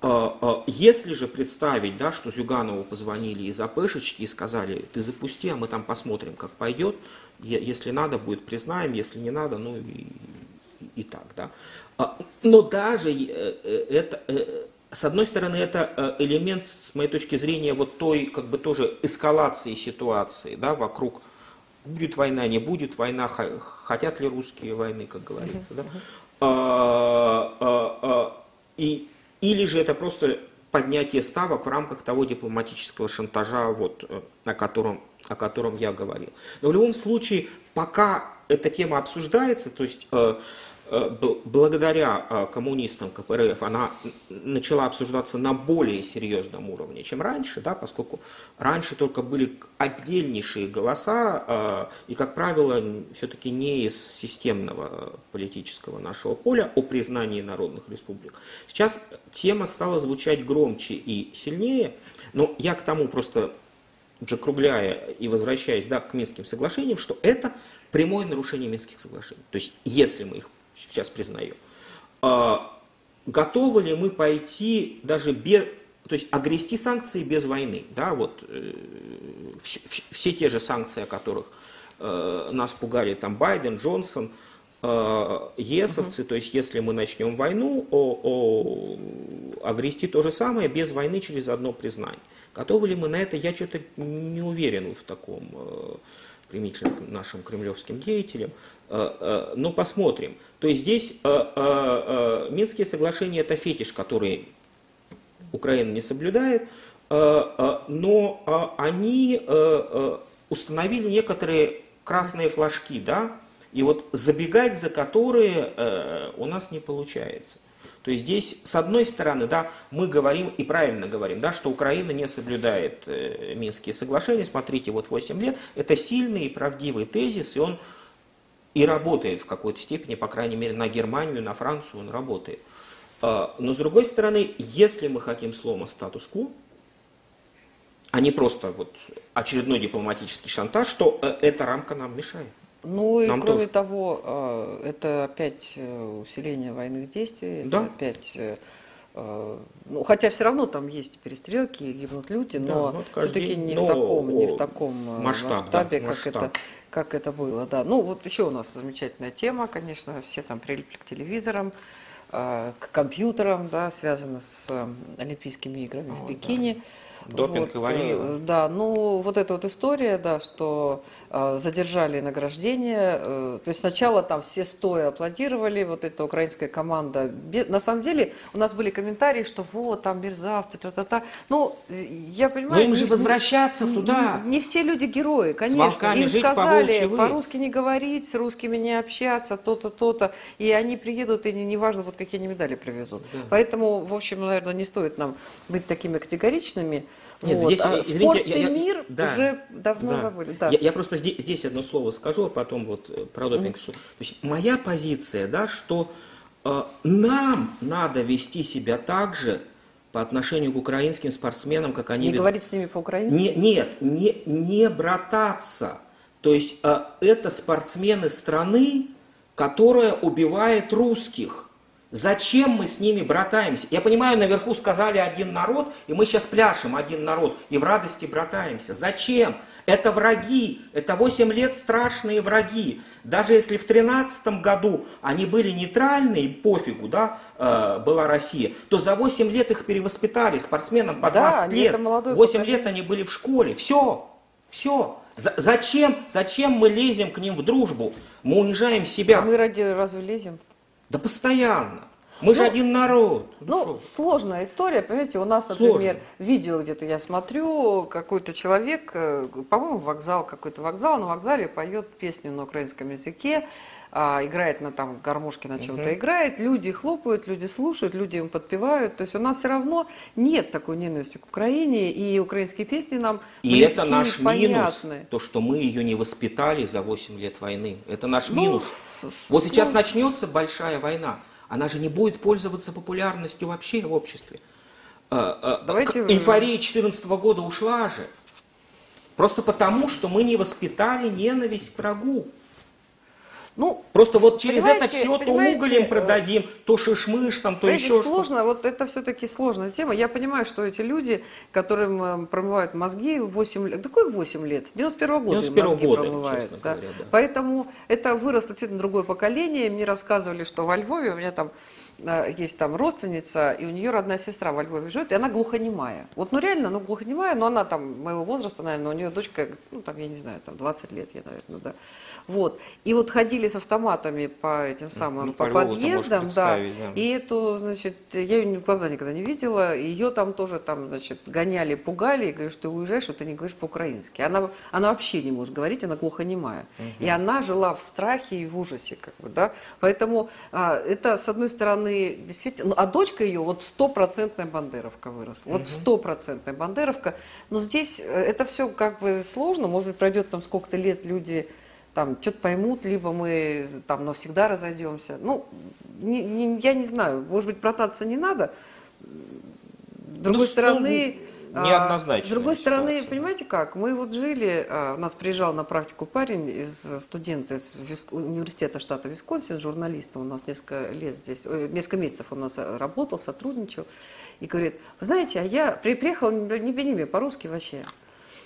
А, а, если же представить, да, что Зюганову позвонили из АПшечки и сказали, ты запусти, а мы там посмотрим, как пойдет, если надо, будет признаем, если не надо, ну и, и, так. Да. А, но даже э, это, э, с одной стороны, это элемент, с моей точки зрения, вот той, как бы тоже эскалации ситуации, да, вокруг будет война, не будет война, хотят ли русские войны, как говорится, да. И или же это просто поднятие ставок в рамках того дипломатического шантажа, вот, э, о, котором, о котором я говорил. Но в любом случае, пока эта тема обсуждается, то есть Э, благодаря э, коммунистам КПРФ она начала обсуждаться на более серьезном уровне, чем раньше, да, поскольку раньше только были отдельнейшие голоса, э, и, как правило, все-таки не из системного политического нашего поля о признании народных республик. Сейчас тема стала звучать громче и сильнее, но я к тому просто закругляя и возвращаясь да, к Минским соглашениям, что это прямое нарушение Минских соглашений. То есть, если мы их сейчас признаю. А, готовы ли мы пойти даже без, то есть огрести санкции без войны? Да, вот э, все, все те же санкции, о которых э, нас пугали там Байден, Джонсон, э, есовцы, угу. то есть если мы начнем войну, о, о, огрести то же самое без войны через одно признание. Готовы ли мы на это? Я что-то не уверен в таком э, примитивно к нашим кремлевским деятелям. Э, э, но посмотрим. То есть здесь э, Минские соглашения это фетиш, который Украина не соблюдает, но они установили некоторые красные флажки, да, и вот забегать за которые у нас не получается. То есть здесь, с одной стороны, да, мы говорим и правильно говорим, да, что Украина не соблюдает э, Минские соглашения. Смотрите, вот 8 лет. Это сильный и правдивый тезис, и он и работает в какой-то степени, по крайней мере, на Германию, на Францию он работает. А, но с другой стороны, если мы хотим слома статус-кво, а не просто вот очередной дипломатический шантаж, то э, эта рамка нам мешает. Ну и Нам кроме тоже. того, э, это опять э, усиление военных действий, да? это опять э, ну, хотя все равно там есть перестрелки, гибнут люди, но да, ну, все-таки не, в таком, не в таком масштаб, масштабе, да, как, масштаб. Это, как это было. Да. Ну вот еще у нас замечательная тема, конечно, все там прилипли к телевизорам, к компьютерам, да, связано с Олимпийскими играми О, в Пекине. Да. Допинг вот, Иванова. Да, ну вот эта вот история, да, что э, задержали награждение. Э, то есть сначала там все стоя аплодировали, вот эта украинская команда. На самом деле у нас были комментарии, что вот там мерзавцы, тра-та-та. Ну, я понимаю... Но им же возвращаться не, туда. Не, не все люди герои, конечно. Им сказали по-русски не говорить, с русскими не общаться, то-то, то-то. И они приедут, и неважно, не вот какие они медали привезут. Да. Поэтому, в общем, наверное, не стоит нам быть такими категоричными. Нет, вот. здесь, а извините, спорт я, я, и мир да, уже давно да. забыли. Да. Я, я просто здесь, здесь одно слово скажу, а потом вот э, про допинг. Mm-hmm. То есть моя позиция, да, что э, нам надо вести себя так же по отношению к украинским спортсменам, как они... Не ведут... говорить с ними по-украински? Не, нет, не, не брататься. То есть э, это спортсмены страны, которая убивает русских. Зачем мы с ними братаемся? Я понимаю, наверху сказали один народ, и мы сейчас пляшем один народ, и в радости братаемся. Зачем? Это враги, это 8 лет страшные враги. Даже если в 13 году они были нейтральны, им пофигу, да, э, была Россия, то за 8 лет их перевоспитали, спортсменам по 20 да, лет. 8 поколение. лет они были в школе. Все, все. За, зачем, зачем мы лезем к ним в дружбу? Мы унижаем себя. А мы ради разве лезем? Да постоянно. Мы ну, же один народ. Ну, ну сложная история, понимаете, у нас, например, Сложно. видео где-то я смотрю, какой-то человек, э, по-моему, вокзал, какой-то вокзал, на вокзале поет песню на украинском языке, а, играет на там гармошке, на чем-то угу. играет, люди хлопают, люди слушают, люди им подпевают. То есть у нас все равно нет такой ненависти к Украине, и украинские песни нам И это наш минус, то, что мы ее не воспитали за 8 лет войны. Это наш ну, минус. Вот сейчас начнется большая война. Она же не будет пользоваться популярностью вообще в обществе. А, а, Давайте... Эйфория 2014 года ушла же. Просто потому, что мы не воспитали ненависть к врагу. Ну, Просто вот через это все то уголем продадим, то шишмыш, там, то еще что-то. сложно, вот это все-таки сложная тема. Я понимаю, что эти люди, которым э, промывают мозги 8 лет, какой 8 лет? С 91 -го года 91 мозги года, промывают. Да? Говоря, да. Поэтому это выросло действительно другое поколение. Мне рассказывали, что во Львове у меня там э, есть там родственница, и у нее родная сестра во Львове живет, и она глухонемая. Вот, ну реально, ну глухонемая, но она там моего возраста, наверное, у нее дочка, ну там, я не знаю, там 20 лет, я, наверное, да. Вот. И вот ходили с автоматами по этим самым ну, по, по подъездам, да. да. И эту, значит, я ее в глаза никогда не видела. Ее там тоже там, значит, гоняли, пугали, и что ты уезжаешь, что ты не говоришь по-украински. Она, она вообще не может говорить, она глухонемая. Угу. И она жила в страхе и в ужасе, как бы, да. Поэтому а, это, с одной стороны, действительно, ну, а дочка ее вот стопроцентная бандеровка выросла. Вот стопроцентная бандеровка. Но здесь э, это все как бы сложно, может быть, пройдет там сколько-то лет, люди там что-то поймут, либо мы там навсегда разойдемся. Ну, не, не, я не знаю, может быть, брататься не надо. С другой ну, стороны... Ну, неоднозначно. С другой стороны, ситуация. понимаете как, мы вот жили, а, у нас приезжал на практику парень, из студент из университета штата Висконсин, журналист, он у нас несколько лет здесь, несколько месяцев он у нас работал, сотрудничал, и говорит, вы знаете, а я приехал не беними по-русски вообще.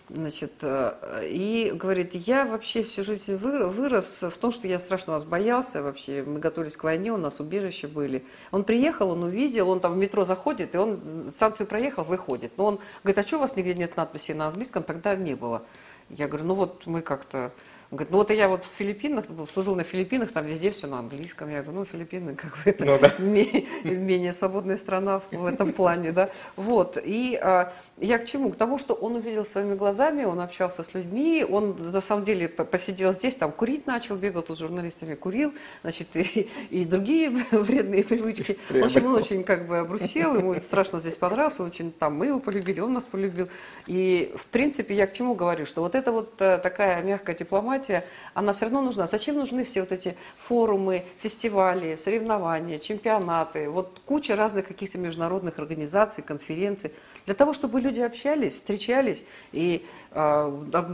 Значит, э, и говорит, я вообще всю жизнь вырос в том, что я страшно вас боялся вообще. Мы готовились к войне, у нас убежища были. Он приехал, он увидел, он там в метро заходит, и он станцию проехал, выходит. Но он говорит, а что у вас нигде нет надписи на английском? Тогда не было. Я говорю, ну вот мы как-то он говорит, ну вот я вот в Филиппинах, служил на Филиппинах, там везде все на английском. Я говорю, ну Филиппины как бы это ну, да. менее свободная страна в этом плане, да. Вот, и а, я к чему? К тому, что он увидел своими глазами, он общался с людьми, он на самом деле посидел здесь, там курить начал, бегал тут с журналистами, курил, значит, и, и другие вредные привычки. В общем, он очень как бы обрусел, ему страшно здесь понравился, он очень там, мы его полюбили, он нас полюбил. И, в принципе, я к чему говорю, что вот это вот э, такая мягкая дипломатия, дипломатия, она все равно нужна. Зачем нужны все вот эти форумы, фестивали, соревнования, чемпионаты, вот куча разных каких-то международных организаций, конференций, для того, чтобы люди общались, встречались и э,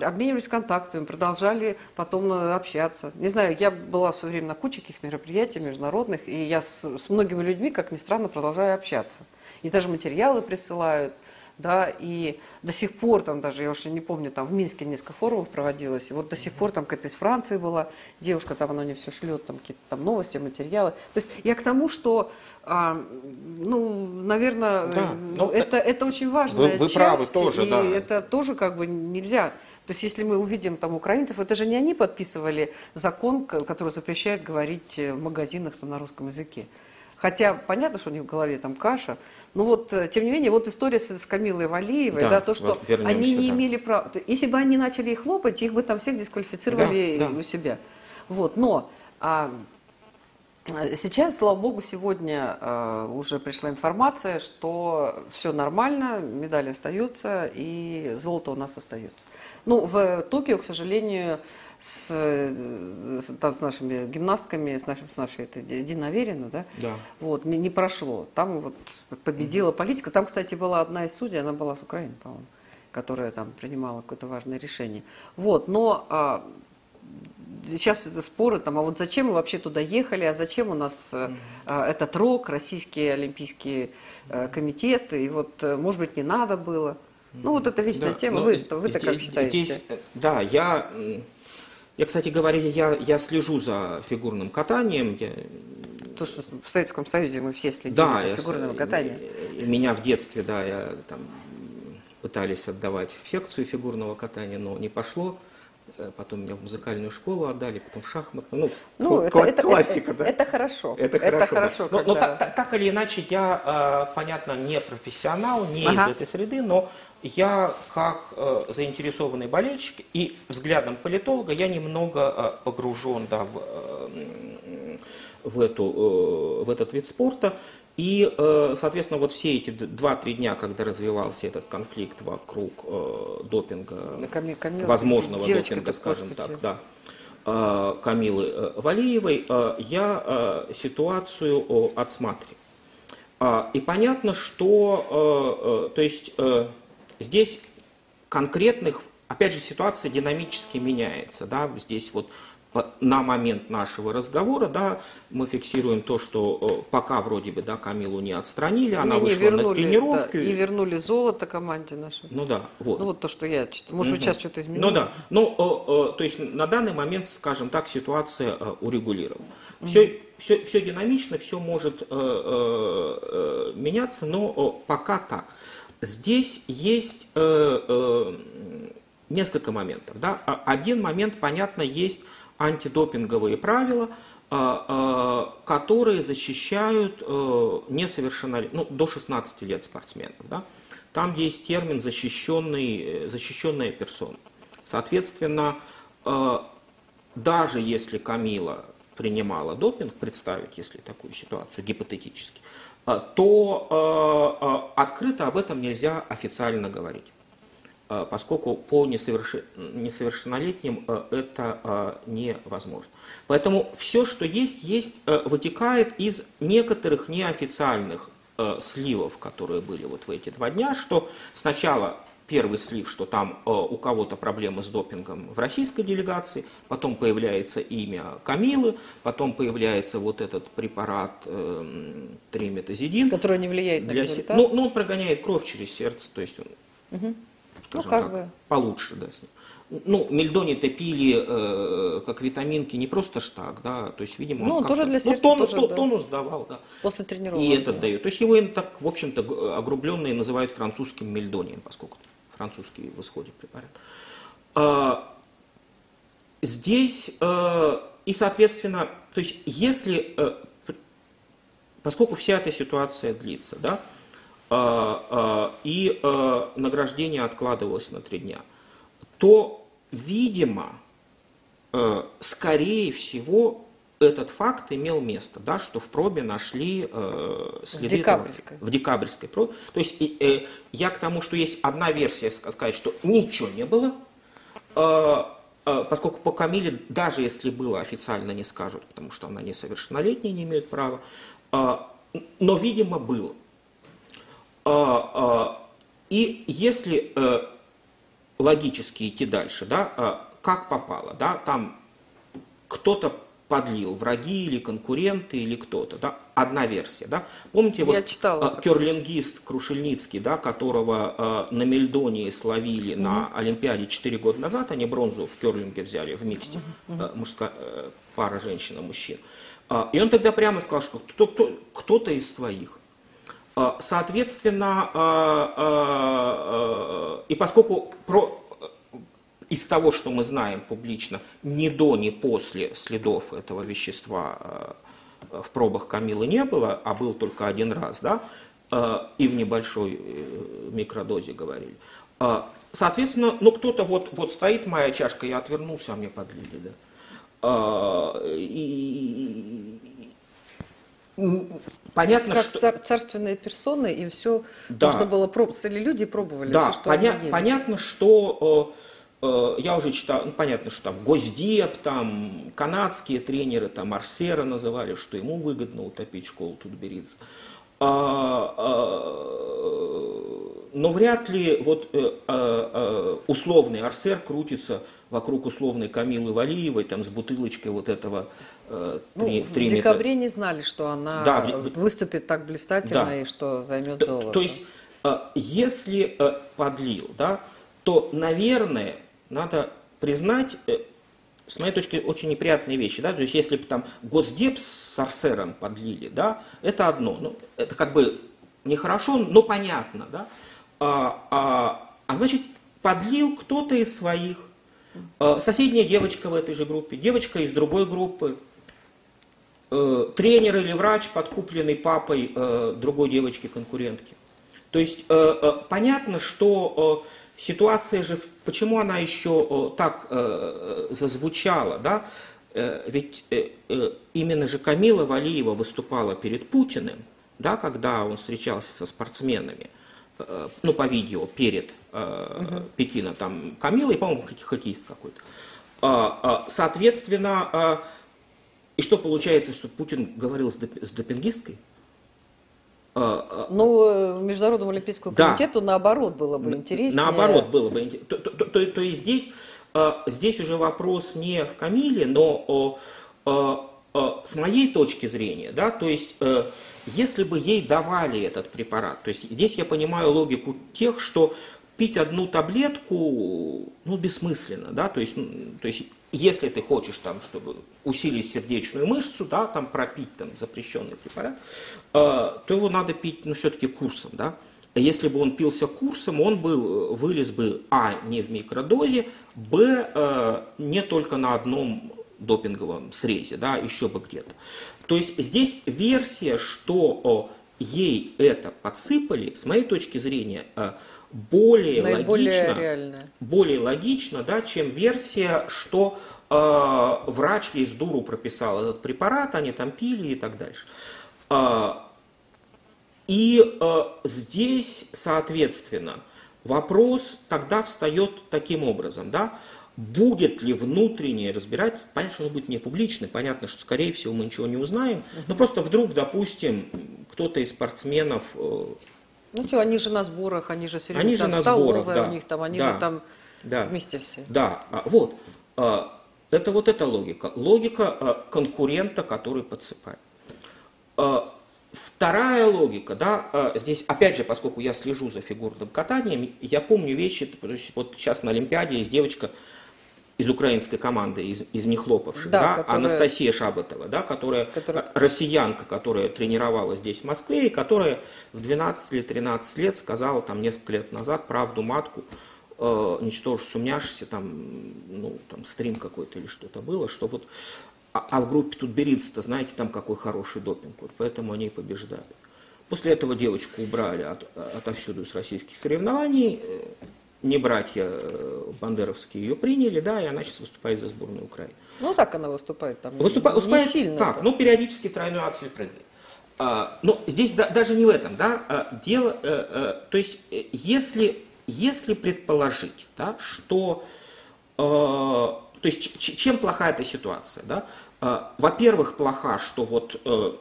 обменивались контактами, продолжали потом общаться. Не знаю, я была в свое время на куче каких мероприятий международных, и я с, с многими людьми, как ни странно, продолжаю общаться. И даже материалы присылают, да, и до сих пор там даже, я уже не помню, там в Минске несколько форумов проводилось, и вот до сих пор там какая-то из Франции была девушка, там она мне все шлет, там какие-то там новости, материалы. То есть я к тому, что, а, ну, наверное, да, ну, это, это очень важная вы, вы часть, правы тоже, и да. это тоже как бы нельзя. То есть если мы увидим там украинцев, это же не они подписывали закон, который запрещает говорить в магазинах там, на русском языке. Хотя понятно, что у них в голове там каша. Но вот, э, тем не менее, вот история с, с Камилой Валиевой, да, да то, что они не да. имели права. Если бы они начали их хлопать, их бы там всех дисквалифицировали да, да. у себя. Вот, но а, Сейчас, слава богу, сегодня э, уже пришла информация, что все нормально, медали остаются и золото у нас остается. Ну, в Токио, к сожалению, с, с, там, с нашими гимнастками, с нашей, с нашей этой Дина Аверина, да, да. Вот, не, не прошло. Там вот победила политика. Там, кстати, была одна из судей, она была с Украины, по-моему, которая там принимала какое-то важное решение. Вот, но а, сейчас это споры там, а вот зачем мы вообще туда ехали, а зачем у нас mm-hmm. этот РОК, Российский Олимпийский комитет, и вот, может быть, не надо было. Ну, вот это вечная да, тема. Вы, вы здесь, как считаете? Здесь, да, я, я, кстати говоря, я, я слежу за фигурным катанием. Я, То, что в Советском Союзе мы все следили да, за фигурным катанием. Меня в детстве, да, я там пытались отдавать в секцию фигурного катания, но не пошло. Э, потом меня в музыкальную школу отдали, потом в шахматную. Ну, ну это, это, классика, это, да? Это хорошо. Это, это хорошо. Да. Но, но так, так или иначе, я, э, понятно, не профессионал, не ага. из этой среды, но я как э, заинтересованный болельщик и взглядом политолога, я немного погружен да, в, в, эту, в этот вид спорта. И, э, соответственно, вот все эти 2-3 дня, когда развивался этот конфликт вокруг э, допинга, Камил, Камил, возможного допинга, скажем так, да, э, Камилы Валиевой, я ситуацию отсматриваю. И понятно, что то есть, здесь конкретных, опять же, ситуация динамически меняется. Да? Здесь вот на момент нашего разговора, да, мы фиксируем то, что э, пока вроде бы, да, Камилу не отстранили, она не, не, вышла вернули, на тренировку. Да, и вернули золото команде нашей. Ну да, вот. Ну вот то, что я читаю. Может угу. сейчас что-то изменилось? Ну да, ну, э, э, то есть на данный момент, скажем так, ситуация урегулирована. Угу. Все, все, все динамично, все может меняться, но пока так. Здесь есть несколько моментов. Да? Один момент, понятно, есть антидопинговые правила, а, а, которые защищают э, несовершеннолетних, ну, до 16 лет спортсменов. Да? Там есть термин защищенный, защищенная персона. Соответственно, э, даже если Камила принимала допинг, представить, если такую ситуацию гипотетически, э, то открыто об этом нельзя официально говорить. Э, поскольку по несовершеннолетним э, это э, невозможно. Поэтому все, что есть, есть, вытекает из некоторых неофициальных сливов, которые были вот в эти два дня, что сначала первый слив, что там у кого-то проблемы с допингом в российской делегации, потом появляется имя Камилы, потом появляется вот этот препарат э, триметазидин. Который не влияет на результат? Ну, ну, он прогоняет кровь через сердце, то есть он... Угу скажем ну, так, бы. получше. Да, ну, мельдони-то пили э, как витаминки не просто ж так, да, то есть, видимо, ну, он тоже для сердца ну, тонус, тоже, да. тонус давал, да. После тренировки. И этот дает. То есть его так, в общем-то, огрубленные называют французским мельдонием, поскольку французский в исходе препарат. А, здесь э, и, соответственно, то есть, если, э, поскольку вся эта ситуация длится, да, и а, награждение откладывалось на три дня, то, видимо, скорее всего, этот факт имел место, да, что в пробе нашли э, следы в декабрьской. в декабрьской пробе. То есть э, я к тому, что есть одна версия сказать, что ничего не было, э, э, поскольку по Камиле, даже если было, официально не скажут, потому что она несовершеннолетняя, не имеет права, э, но, видимо, было. А, а, и если э, логически идти дальше, да, а, как попало, да, там кто-то подлил, враги или конкуренты или кто-то, да, одна версия, да. Помните, Я вот читала, керлингист Крушельницкий, да, которого на Мельдонии словили угу. на Олимпиаде 4 года назад, они бронзу в керлинге взяли в миксте, угу. мужская э, пара женщина-мужчин. И он тогда прямо сказал, что кто-то, кто-то из своих. А, соответственно, а, а, и поскольку про, из того, что мы знаем публично, ни до, ни после следов этого вещества в пробах Камилы не было, а был только один раз, да, и в небольшой э, микродозе говорили. Соответственно, ну кто-то вот, вот стоит моя чашка, я отвернулся, а мне подлили, да. И, Понятно, как что... Цар, царственные персоны, и все да. нужно было пробовать. Или люди пробовали да, все, что поня... понятно, что э, э, я уже читал, ну, понятно, что там Госдеп, там канадские тренеры, там Арсера называли, что ему выгодно утопить школу Тутберидзе. А, а, но вряд ли вот э, а, условный Арсер крутится вокруг условной Камилы Валиевой, там с бутылочкой вот этого э, ну, В декабре не знали, что она да, выступит так блистательно да. и что займет то, золото. То есть, э, если э, подлил, да, то, наверное, надо признать, э, с моей точки очень неприятные вещи, да, то есть если бы там Госдеп с Арсером подлили, да, это одно, ну, это как бы нехорошо, но понятно, да, а, а, а значит, подлил кто-то из своих, а, соседняя девочка в этой же группе, девочка из другой группы, э, тренер или врач, подкупленный папой э, другой девочки-конкурентки. То есть э, понятно, что ситуация же, почему она еще так зазвучала, да? Ведь именно же Камила Валиева выступала перед Путиным, да, когда он встречался со спортсменами, ну, по видео, перед угу. Пекина, там Камила и, по-моему, хоккеист какой-то. А, а, соответственно, и что получается, что Путин говорил с допингисткой? Ну, Международному Олимпийскому комитету да. наоборот было бы интереснее. Наоборот было бы интереснее. То, то, то, то есть здесь, здесь уже вопрос не в Камиле, но с моей точки зрения, да, то есть э, если бы ей давали этот препарат, то есть здесь я понимаю логику тех, что пить одну таблетку, ну, бессмысленно, да, то есть, ну, то есть если ты хочешь там, чтобы усилить сердечную мышцу, да, там пропить там запрещенный препарат, э, то его надо пить, ну, все-таки курсом, да. Если бы он пился курсом, он бы э, вылез бы, а, не в микродозе, б, э, не только на одном допинговом срезе, да, еще бы где-то. То есть здесь версия, что ей это подсыпали, с моей точки зрения, э, более логично, более логично, да, чем версия, что э, врач ей с дуру прописал этот препарат, они там пили и так дальше. Э, и э, здесь, соответственно, вопрос тогда встает таким образом, да, будет ли внутреннее разбирать, понятно, что оно будет не публичное, понятно, что скорее всего мы ничего не узнаем, но просто вдруг, допустим, кто-то из спортсменов э, ну что, они же на сборах, они же все время они там же на сборах, да, у них там, они да, же там да, вместе все. Да, а, вот. А, это вот эта логика. Логика а, конкурента, который подсыпает. А, вторая логика, да, а, здесь, опять же, поскольку я слежу за фигурным катанием, я помню вещи, то есть вот сейчас на Олимпиаде есть девочка, из украинской команды, из, из нехлопавших, да, да? Которая... Анастасия Шабатова, да, которая, которая, россиянка, которая тренировала здесь в Москве, и которая в 12 или 13 лет сказала там несколько лет назад правду матку, э, ничтоже сумняшься, там, ну, там стрим какой-то или что-то было, что вот, а, а в группе тут берится-то, знаете, там какой хороший допинг, вот поэтому они побеждали. После этого девочку убрали от, отовсюду с российских соревнований, э, не братья э, бандеровские ее приняли, да, и она сейчас выступает за сборную Украины. Ну, так она выступает там. Выступа, не выступает сильно. Так, это. ну, периодически тройной аксель прыгает. А, но здесь да, даже не в этом, да, а, дело, а, а, то есть, если, если предположить, да, что, а, то есть, чем плоха эта ситуация, да, а, во-первых, плоха, что вот а,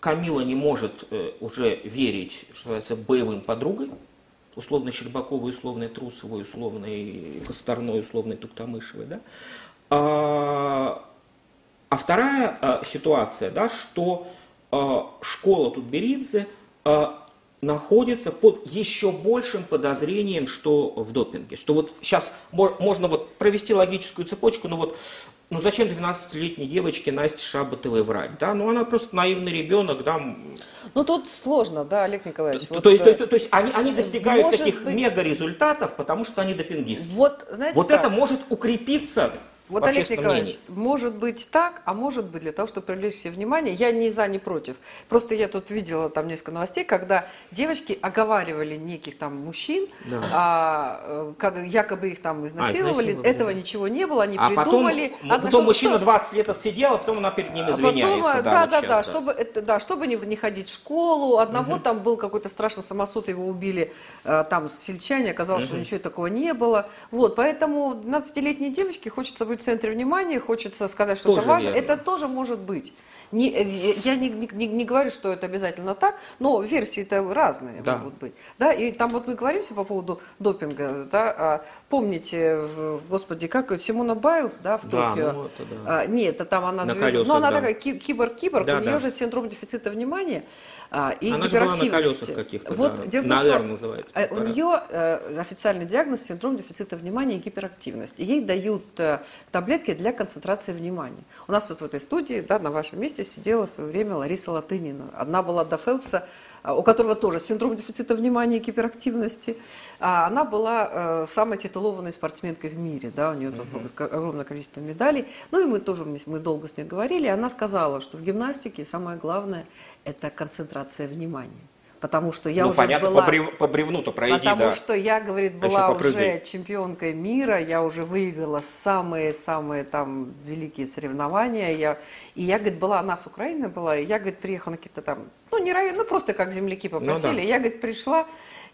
Камила не может а, уже верить, что называется, боевым подругой, условно Щербаковой, условной Трусовой, условной Косторной, условной Туктамышевой. Да? А, а вторая а, ситуация, да, что а, школа Тутберидзе а, находится под еще большим подозрением, что в допинге. Что вот сейчас можно вот провести логическую цепочку, но вот ну зачем 12-летней девочке Насте Шабатовой врать? Да? Ну она просто наивный ребенок, да. Ну тут сложно, да, Олег Николаевич. То, вот, то, то, э, то, то есть они, они достигают таких быть... мега результатов, потому что они допингисты. Вот, знаете вот это может укрепиться вот, Олег Николаевич, может быть так, а может быть для того, чтобы привлечь себе внимание, я ни за, ни против. Просто я тут видела там несколько новостей, когда девочки оговаривали неких там мужчин, да. а, э, якобы их там изнасиловали, а, изнасиловали этого да. ничего не было, они а придумали. Потом, а потом мужчина что... 20 лет отсидел, а потом она перед ним а извиняется. Потом, да, да, да, да, чтобы, это, да, чтобы не, не ходить в школу. Одного угу. там был какой-то страшный самосуд, его убили э, там сельчане, оказалось, угу. что ничего такого не было. Вот, поэтому 12-летней девочке хочется быть в центре внимания, хочется сказать что-то важное, это тоже может быть. Не, э, я не, не, не говорю, что это обязательно так, но версии-то разные да. могут быть. Да, и там вот мы говоримся по поводу допинга, да, а, помните, господи, как Симона Байлз, да, в да, Токио. Ну, это, да. а, нет, это там она звезда. Колесах, ну, она да. такая киборг-киборг, да, у нее да. же синдром дефицита внимания. А, и Она же была на колесах каких-то, вот, да. Дело Наверное, что называется. Э, у нее э, официальный диагноз синдром дефицита внимания и гиперактивность. И ей дают э, таблетки для концентрации внимания. У нас тут в этой студии, да, на вашем месте сидела в свое время Лариса Латынина. Одна была до Фелпса у которого тоже синдром дефицита внимания и гиперактивности. А она была э, самой титулованной спортсменкой в мире, да, у нее uh-huh. огромное количество медалей. Ну и мы тоже, мы долго с ней говорили, она сказала, что в гимнастике самое главное – это концентрация внимания. Потому что я ну, уже понятно, была... по, брев, по бревну-то пройди, Потому да. что я, говорит, была уже чемпионкой мира, я уже выиграла самые-самые там великие соревнования. Я... И я, говорит, была, она с Украины была, и я, говорит, приехала на какие-то там, ну, не район, ну, просто как земляки попросили. Ну, да. Я, говорит, пришла,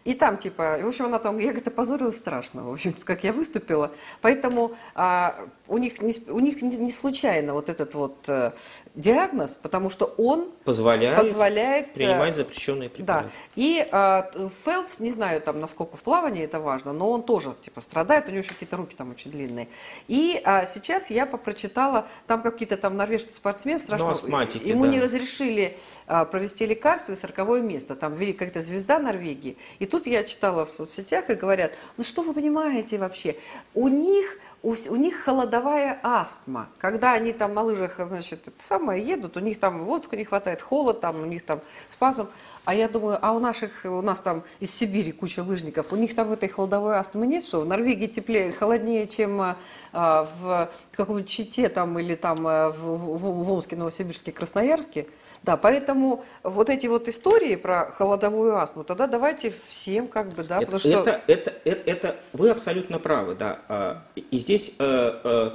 и там, типа, в общем, она там, я, говорит, опозорилась страшно, в общем, как я выступила. Поэтому а, у них, не, у них не, не случайно вот этот вот э, диагноз, потому что он позволяет, позволяет э, принимать запрещенные препараты. Да. И а, Фелпс, не знаю там, насколько в плавании это важно, но он тоже, типа, страдает, у него еще какие-то руки там очень длинные. И а, сейчас я попрочитала, там какие-то там норвежский спортсмен страшно, ну, ему да. не разрешили а, провести лекарство и сороковое место, там вели какая-то звезда Норвегии. И тут я читала в соцсетях и говорят, ну что вы понимаете вообще, у них у, у них холодовая астма. Когда они там на лыжах, значит, самое, едут, у них там воздуха не хватает, холод, там, у них там спазм. А я думаю, а у наших, у нас там из Сибири куча лыжников, у них там этой холодовой астмы нет, что в Норвегии теплее, холоднее, чем а, в каком-нибудь Чите там или там а, в, в, в Омске, Новосибирске, Красноярске. Да, поэтому вот эти вот истории про холодовую астму, тогда давайте всем как бы, да, это, потому что... Это, это, это, это, вы абсолютно правы, да. А, и здесь э, э,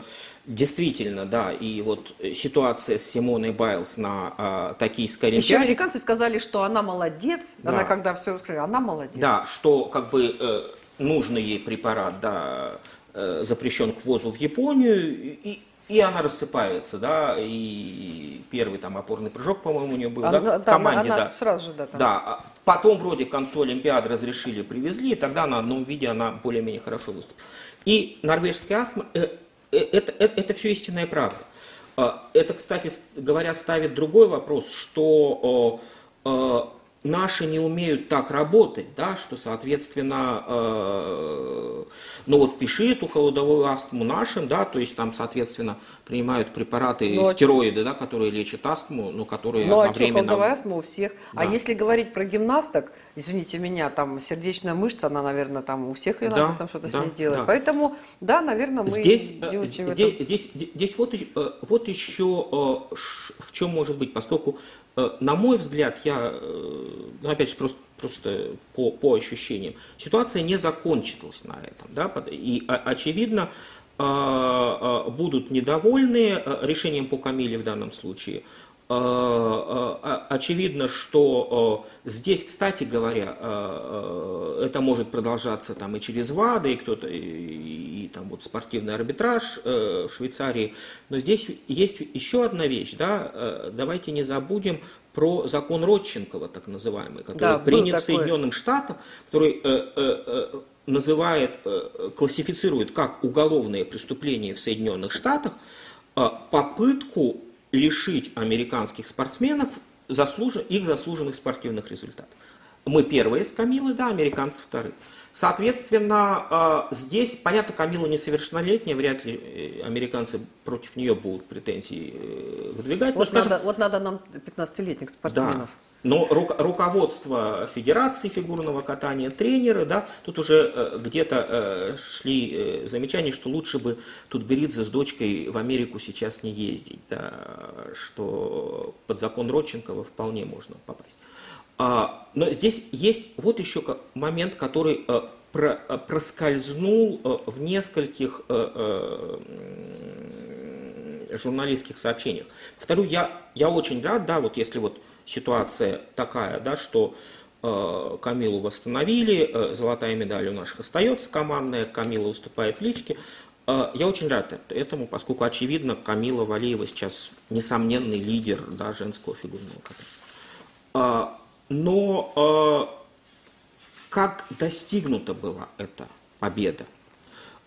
действительно, да, и вот ситуация с Симоной Байлз на а, токийской Олимпиаде... Еще американцы сказали, что она молодец, да. она когда все сказала, она молодец. Да, что как бы э, нужный ей препарат, да, запрещен к ввозу в Японию, и, и она рассыпается, да, и первый там опорный прыжок, по-моему, у нее был, она, да, в команде, она да. сразу же, да. Там. Да, а потом вроде к концу Олимпиады разрешили, привезли, и тогда на одном виде она более-менее хорошо выступила. И норвежская астма, э, э, это, это, это все истинная правда. А, это, кстати говоря, ставит другой вопрос, что наши не умеют так работать, да, что, соответственно, э, ну вот пиши эту холодовую астму нашим, да, то есть там, соответственно, принимают препараты, ну, а стероиды, а да, которые лечат астму, но которые Ну, а что, холодовая астма у всех. А да. А если говорить про гимнасток, извините меня, там сердечная мышца, она, наверное, там у всех ее да, надо там что-то да, с ней делать. Да. Поэтому, да, наверное, мы здесь, не очень здесь, в этом... здесь, здесь, здесь вот, э, вот еще э, в чем может быть, поскольку Э, на мой взгляд, я, э, ну, опять же, просто, просто по, по ощущениям, ситуация не закончилась на этом. Да? И, очевидно, э, будут недовольны решением по Камиле в данном случае – Э, э, очевидно, что э, здесь, кстати говоря, это может продолжаться там и через ВАДА, и кто-то, и, и там вот спортивный арбитраж в Швейцарии. Но здесь есть еще одна вещь, да, давайте не забудем про закон Родченкова, так называемый, который да, принят в Соединенным Штатам, который называет, классифицирует как уголовное преступление в Соединенных Штатах попытку лишить американских спортсменов заслуж... их заслуженных спортивных результатов. Мы первые с Камилы, да, американцы вторые. Соответственно, а, здесь, понятно, Камила несовершеннолетняя, вряд ли э, американцы против нее будут претензии э, выдвигать. Вот, скажем, надо, вот надо нам 15-летних спортсменов. Да. Но ру, руководство Федерации фигурного катания, тренеры, да, тут уже э, где-то шли замечания, что лучше бы тут Беридзе с дочкой в Америку сейчас не ездить, да, что под закон Родченкова вполне можно попасть. А, но здесь есть вот еще момент, который э, э, проскользнул э, в нескольких журналистских сообщениях. Повторю, я, я очень рад, да, вот если вот ситуация такая, да, что Камилу восстановили, золотая медаль у наших остается командная, Камила выступает в личке. Э, я очень рад этому, поскольку, очевидно, Камила Валиева сейчас несомненный лидер да, женского фигурного катания. Но как достигнута была эта победа?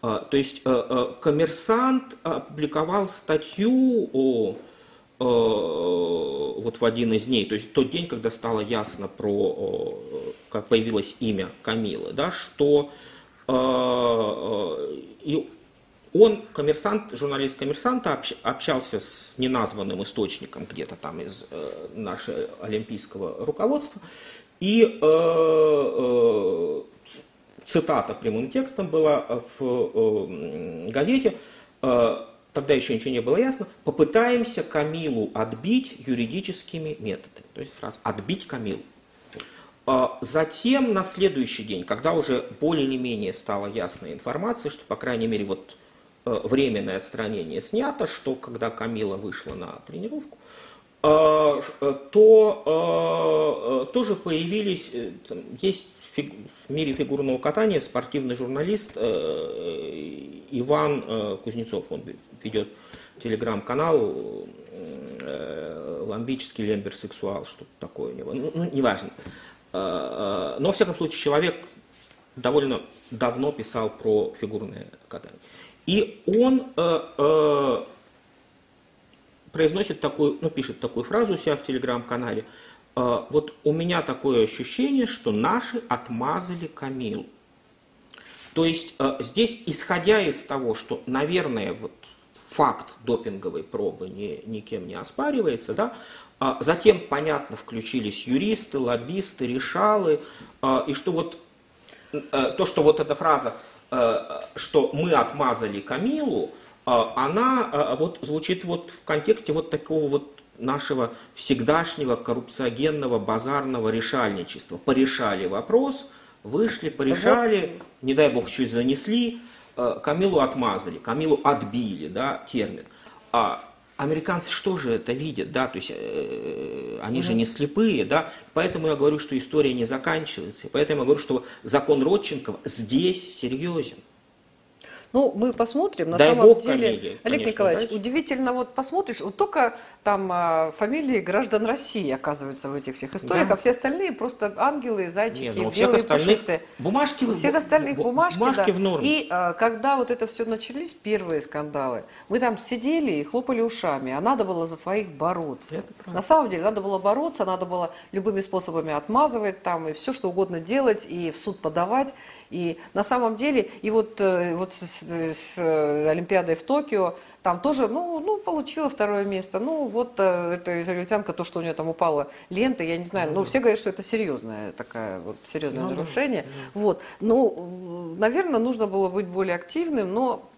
То есть коммерсант опубликовал статью о вот в один из дней, то есть тот день, когда стало ясно про, как появилось имя Камилы, да, что и он, коммерсант, журналист коммерсанта, общался с неназванным источником где-то там из э, нашего олимпийского руководства, и э, э, цитата прямым текстом была в э, газете, э, тогда еще ничего не было ясно, попытаемся Камилу отбить юридическими методами. То есть фраза «отбить Камилу». А затем на следующий день, когда уже более-менее стала ясная информация, что, по крайней мере, вот Э, временное отстранение снято, что когда Камила вышла на тренировку, э, э, то тоже появились, есть в мире фигурного катания спортивный журналист Иван Кузнецов, он ведет телеграм-канал ламбический лемберсексуал, что-то такое у него, ну, ну неважно. Но, во всяком случае, человек довольно давно писал про фигурное катание. И он э, э, произносит такую, ну, пишет такую фразу у себя в телеграм-канале. Э, вот у меня такое ощущение, что наши отмазали Камилу. То есть э, здесь, исходя из того, что, наверное, вот факт допинговой пробы ни, никем не оспаривается, да, а затем, понятно, включились юристы, лоббисты, решалы, э, и что вот э, то, что вот эта фраза что мы отмазали Камилу, э, она э, вот звучит вот в контексте вот такого вот нашего всегдашнего коррупциогенного базарного решальничества. Порешали вопрос, вышли, порешали, не дай бог, и занесли, Камилу отмазали, Камилу отбили, да, термин. А Американцы что же это видят, да, то есть э, они же не слепые, да, поэтому я говорю, что история не заканчивается, поэтому я говорю, что закон Родченкова здесь серьезен. Ну, мы посмотрим. На Дай самом бог деле, коллеги, Олег конечно, Николаевич, дальше. удивительно, вот посмотришь, вот только там а, фамилии граждан России оказываются в этих всех историях, Да. а все остальные просто ангелы, зайчики, Не, ну, белые, пушистые. бумажки, У всех остальных бу- бумажки, бумажки да. в норме. И а, когда вот это все начались, первые скандалы, мы там сидели и хлопали ушами, а надо было за своих бороться. Это. На самом деле надо было бороться, надо было любыми способами отмазывать там и все что угодно делать и в суд подавать. И на самом деле, и вот, э, вот с, с, э, Олимпиадой в Токио, там тоже, ну, ну, получила второе место. Ну, вот э, эта израильтянка, то, что у нее там упала лента, я не знаю, ну, все говорят, что это серьезное такая вот серьезное Ну да, нарушение. Вот. Ну, наверное, нужно было быть более активным, но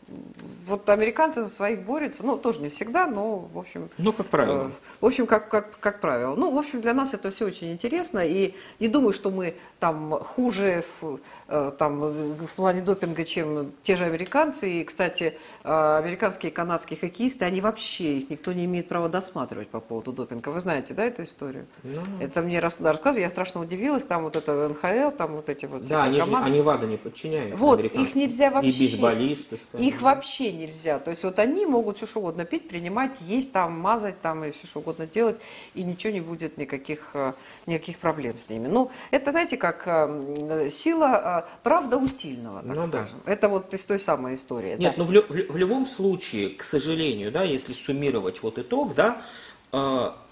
вот американцы за своих борются, ну, тоже не всегда, но, в общем... Ну, как правило. э, В общем, как, как, как правило. Ну, в общем, для нас это все очень интересно. И не думаю, что мы там хуже в, э, там, в плане допинга, чем те же американцы. И, кстати, э, американские и канадские хоккеисты, они вообще, их никто не имеет права досматривать по поводу допинга. Вы знаете, да, эту историю? Ну, Это мне рас- рассказывали, я страшно удивилась. Там вот это НХЛ, там вот эти вот да, они, же, они ВАДА не подчиняются. Вот, их нельзя вообще. И бейсболисты, скажем. Их вообще нельзя. То есть вот они могут все что угодно пить, принимать, есть там, мазать там и все что угодно делать, и ничего не будет, никаких, э, никаких проблем с ними. Ну, это, знаете, как э, сила, э, правда у сильного, так Ну да. скажем. Это вот из той самой истории. Нет, да. ну в, в в любом случае, к сожалению, да, если суммировать вот итог, да,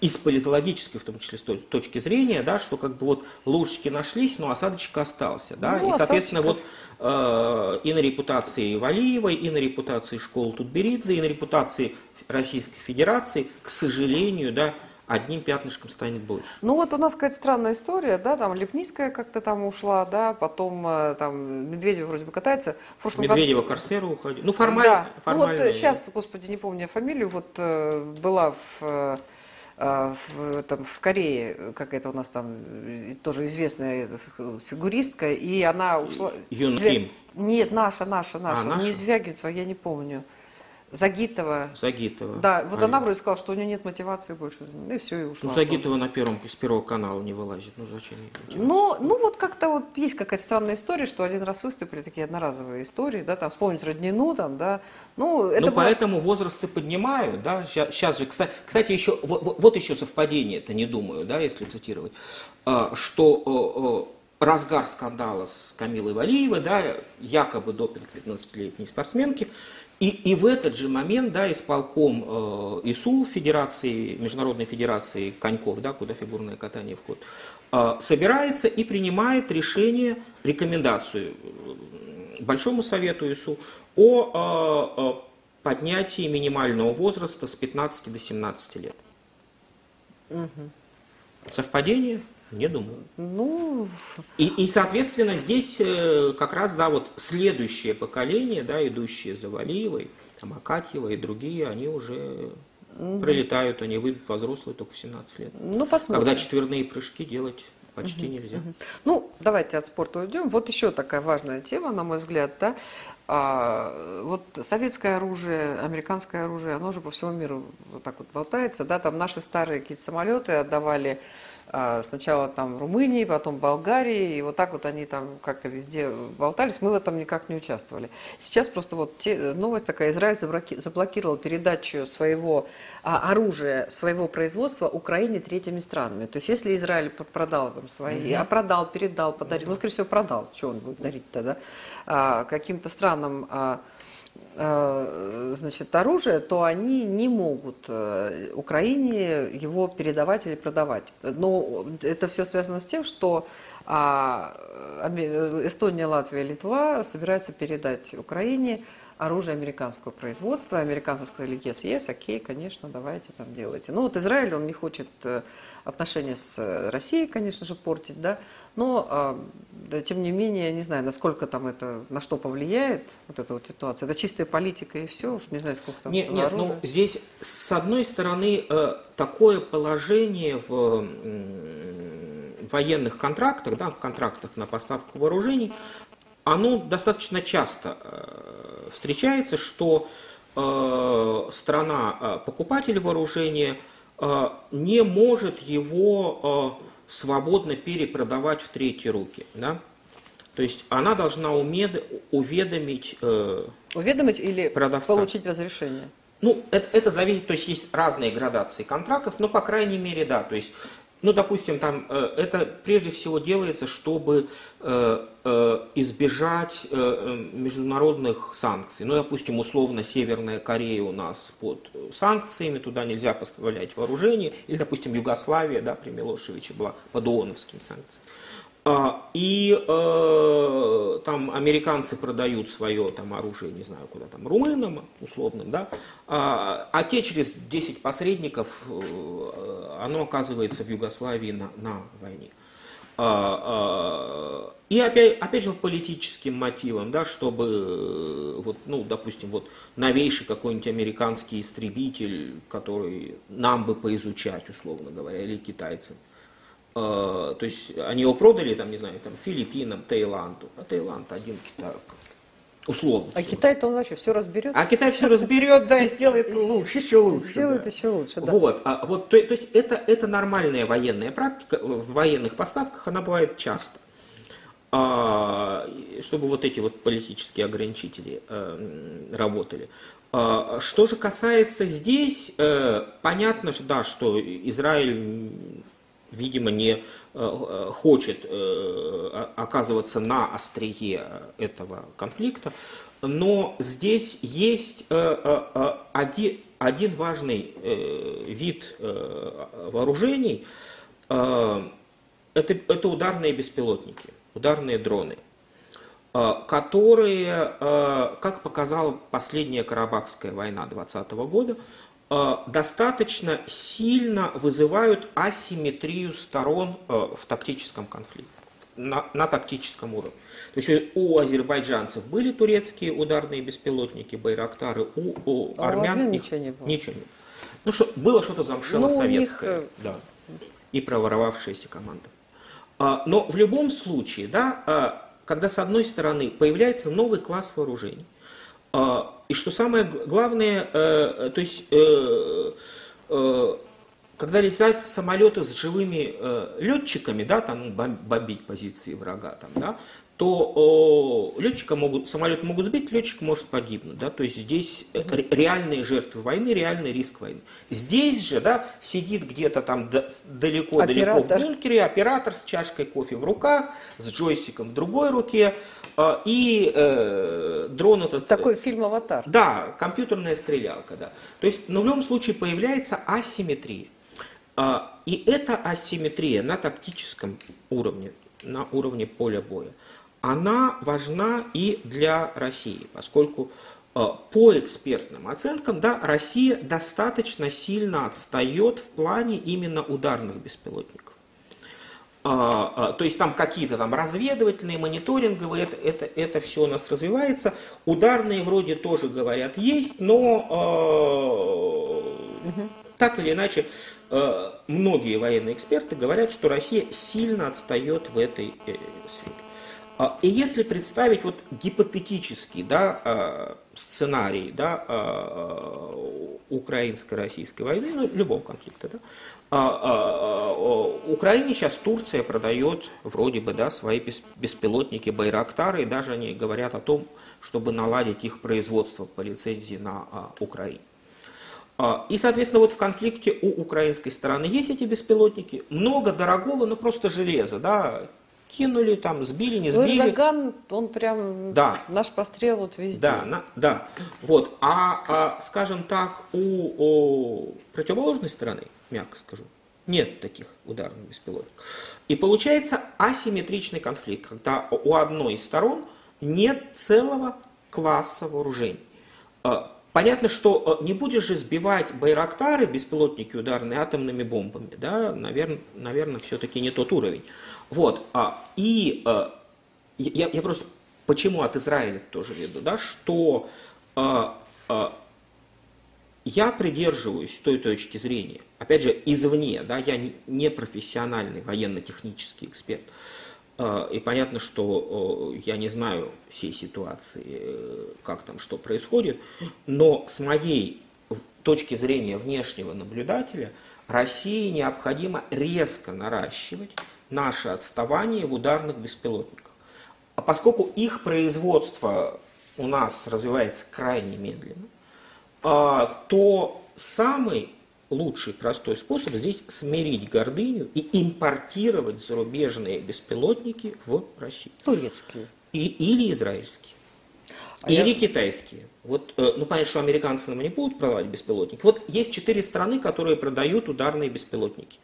из политологической, в том числе, с точки зрения, да, что как бы вот лужечки нашлись, но осадочек остался, да, Ну, и, соответственно, вот осадочков. э, и на репутации Валиевой, и на репутации школы Тутберидзе, и на репутации Российской Федерации, к сожалению, да, одним пятнышком станет больше. Ну вот у нас какая-то странная история, да, там Лепницкая как-то там ушла, да, потом э, там Медведев вроде бы катается. В прошлом году- Медведева Корсера уходил. Ну, формально. Да. формально Ну вот сейчас, господи, не помню фамилию, вот э, была в, э, э, в, этом, в Корее какая-то у нас там э, тоже известная э, фигуристка, и она ушла... Юн Ким. Нет, наша, наша, наша, наша? не Звягинцева, я не помню. Загитова. Загитова. Да, вот а она вроде сказала, что у нее нет мотивации больше. Ну и все, и ушла. Ну, Загитова тоже. на первом, с первого канала не вылазит. Ну, зачем ей Ну, ну вот как-то вот есть какая-то странная история, что один раз выступили, такие одноразовые истории, да, там вспомнить Роднину, там, да. Ну, это ну было... поэтому возрасты поднимают, да. Сейчас же, кстати, еще, вот, вот еще совпадение, это не думаю, да, если цитировать, а, что разгар скандала с Камилой Валиевой, да, якобы допинг 15-летней спортсменки, и, и в этот же момент, да, исполком э, ИСУ, Федерации, Международной Федерации коньков, да, куда фигурное катание входит, э, собирается и принимает решение, рекомендацию э, Большому Совету ИСУ о э, э, поднятии минимального возраста с 15 до 17 лет. Угу. Совпадение? Не думаю. Ну... И, и, соответственно, здесь э, как раз, да, вот следующее поколение, да, идущие за Валиевой, там, Акатьева и другие, они уже угу. пролетают, они выйдут во взрослые только в 17 лет. Ну, посмотрим. Когда четверные прыжки делать почти угу, нельзя. Угу. Ну, давайте от спорта уйдем. Вот еще такая важная тема, на мой взгляд, да. А, вот советское оружие, американское оружие, оно же по всему миру вот так вот болтается, да, там наши старые какие-то самолеты отдавали сначала там в Румынии, потом в Болгарии, и вот так вот они там как-то везде болтались, мы в этом никак не участвовали. Сейчас просто вот те, новость такая, Израиль заблокировал передачу своего а, оружия, своего производства Украине третьими странами. То есть если Израиль продал там свои, а продал, передал, подарил, ну, скорее всего, продал, что он будет дарить тогда, а, каким-то странам а, Э, значит, оружие, то они не могут э, Украине его передавать или продавать. Но это все связано с тем, что а, Эстония, Латвия, Литва собираются передать Украине оружие американского производства. Американцы сказали, yes, yes, окей, конечно, давайте там делайте. Ну вот Израиль, он не хочет э, отношения с Россией, конечно же, портить, да, но а, да, тем не менее, не знаю, насколько там это, на что повлияет вот эта вот ситуация. Это чистая политика и все, уж не знаю, сколько там Нет, нет, ну здесь с одной стороны э, такое положение в военных контрактах, да, в контрактах на поставку вооружений, оно достаточно часто э, встречается, что э, страна э, покупатель вооружения не может его свободно перепродавать в третьи руки. Да? То есть она должна умед... уведомить... Уведомить или продавца. получить разрешение? Ну, это, это зависит, то есть есть разные градации контрактов, но по крайней мере, да, то есть ну, допустим, там э, это прежде всего делается, чтобы э, э, избежать международных санкций. Ну, допустим, условно Северная Корея у нас под санкциями, туда нельзя поставлять вооружение. Или, допустим, Югославия, да, при Милошевиче была под ООНовским санкциям. А, и э, там американцы продают свое там, оружие, не знаю куда там, румынам условным, да, а, а те через 10 посредников, э, оно оказывается в Югославии на, на войне. А, и опять, опять же политическим мотивом, да, чтобы, э, вот, ну, допустим, вот новейший какой-нибудь американский истребитель, который нам бы поизучать, условно говоря, или китайцам, то есть они его продали, там, не знаю, там, Филиппинам, Таиланду. А Таиланд один Китай, условно. А Китай-то он вообще все разберет? А Китай все разберет, да, и сделает лучше, еще лучше. Сделает да. еще лучше, да. Вот, а, вот то, то есть это, это нормальная военная практика, в военных поставках она бывает часто. А, чтобы вот эти вот политические ограничители а, работали. А, что же касается здесь, а, понятно, да, что Израиль видимо, не э, э, хочет э, оказываться на острие этого конфликта. Но здесь есть один, один важный вид вооружений. Это, это ударные беспилотники, ударные дроны которые, как показала последняя Карабахская война 2020 года, достаточно сильно вызывают асимметрию сторон э, в тактическом конфликте, на, на тактическом уровне. То есть у азербайджанцев были турецкие ударные беспилотники, байрактары, у, у а армян у ничего не было. Ничего не было. Ну, что, было что-то замшело ну, советское, них... Э, да, и проворовавшаяся команда. А, но в любом случае, да, когда с одной стороны появляется новый класс вооружений, И что самое главное, то есть когда летают самолеты с живыми э, летчиками, да, там бомбить позиции врага, там, да, то э, летчика могут, самолет могут сбить, летчик может погибнуть, да, то есть здесь реальные жертвы войны, реальный риск войны. Здесь же, да, сидит где-то там далеко-далеко в бункере оператор с чашкой кофе в руках, с джойстиком в другой руке, э, и э, дрон этот... Такой фильм «Аватар». Да, компьютерная стрелялка, да. То есть, но в любом случае появляется асимметрия. И эта асимметрия на тактическом уровне, на уровне поля боя, она важна и для России, поскольку а, по экспертным оценкам, да, Россия достаточно сильно отстает в плане именно ударных беспилотников. А, то есть там какие-то там разведывательные, мониторинговые, это, это, это все у нас развивается. Ударные вроде тоже говорят есть, но угу. так или иначе Э, многие военные эксперты говорят, что Россия сильно отстает в этой э, сфере. А, и если представить вот гипотетический да, э, сценарий да, украинско-российской войны, ну, любого конфликта, да, а, Украине сейчас Турция продает вроде бы да, свои беспилотники Байрактары, и даже они говорят о том, чтобы наладить их производство по лицензии на Украине. А, и, соответственно, вот в конфликте у украинской стороны есть эти беспилотники, много дорогого, но просто железа, да, кинули, там, сбили, не сбили. Эрдоган, он прям да. наш пострел вот везде. Да, на, да. Вот. А, а, скажем так, у, у противоположной стороны, мягко скажу, нет таких ударных беспилотников. И получается асимметричный конфликт, когда у одной из сторон нет целого класса вооружений. А, Понятно, что э, не будешь же сбивать байрактары, беспилотники ударные, атомными бомбами. Да? Наверное, наверное все-таки не тот уровень. Вот. А, и э, я, я просто почему от Израиля тоже веду, да, что а, а, я придерживаюсь той точки зрения, опять же, извне, да, я не профессиональный военно-технический эксперт, а, и понятно, что я не знаю всей ситуации, э, как там что происходит, но с моей точки зрения внешнего наблюдателя, России необходимо резко наращивать наше отставание в ударных беспилотниках. А поскольку их производство у нас развивается крайне медленно, а, то самый лучший простой способ здесь смирить гордыню и импортировать зарубежные беспилотники в Россию. Турецкие. И, или израильские. А или я... китайские. Вот, э, ну, понятно, что американцы нам не будут продавать беспилотники. Вот есть четыре страны, которые продают ударные беспилотники.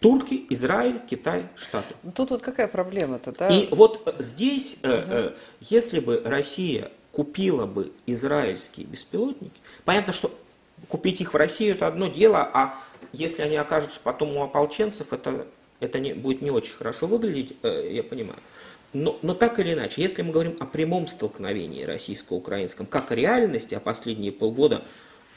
Турки, Израиль, Китай, Штаты. Тут вот какая проблема-то, да? И вот э, здесь, угу. если бы Россия купила бы израильские беспилотники, понятно, что купить их в Россию это одно дело, а если они окажутся потом у ополченцев, это, это не, будет не очень хорошо выглядеть, э, я понимаю. Но, но так или иначе, если мы говорим о прямом столкновении российско-украинском, как реальности, а последние полгода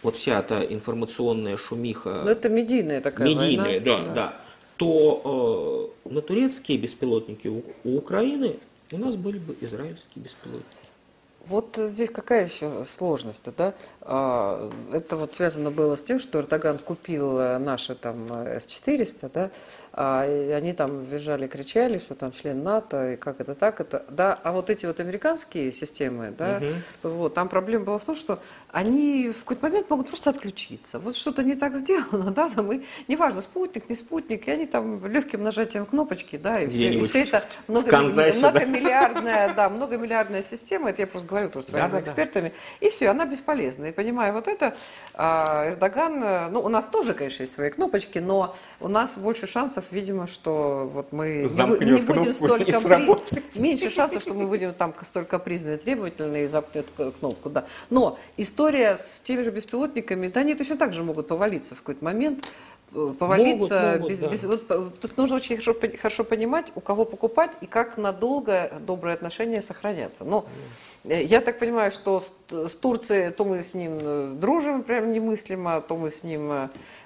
вот вся эта информационная шумиха... Ну, это медийная такая медийная, война. да, да. да то э, на турецкие беспилотники у, у Украины у нас были бы израильские беспилотники. Вот здесь какая еще сложность-то, да? А, это вот связано было с тем, что Эрдоган купил э, наши там э, С-400, да, а, и они там визжали, кричали, что там член НАТО, и как это так, это, да, а вот эти вот американские системы, да, угу. вот, там проблема была в том, что они в какой-то момент могут просто отключиться, вот что-то не так сделано, да, там, и неважно, спутник, не спутник, и они там легким нажатием кнопочки, да, и все, и все это много, Канзасе, многомиллиардная, да. да, многомиллиардная система, это я просто говорил тоже с да, экспертами, да. и все, она бесполезна, и понимая вот это, а, Эрдоган, э, ну, у нас тоже, конечно, есть свои кнопочки, но у нас больше шансов видимо, что вот мы Замкнет не, будем столько при... меньше шансов, что мы будем там столько капризные, требовательные и запнет кнопку, да. Но история с теми же беспилотниками, да, они точно так же могут повалиться в какой-то момент, э, повалиться. Могут, могут, без, да. без, вот, тут нужно очень хорошо, хорошо понимать, у кого покупать и как надолго добрые отношения сохранятся. Но Э, я так понимаю, что с Турцией то мы с ним э, дружим прям немыслимо, то мы с ним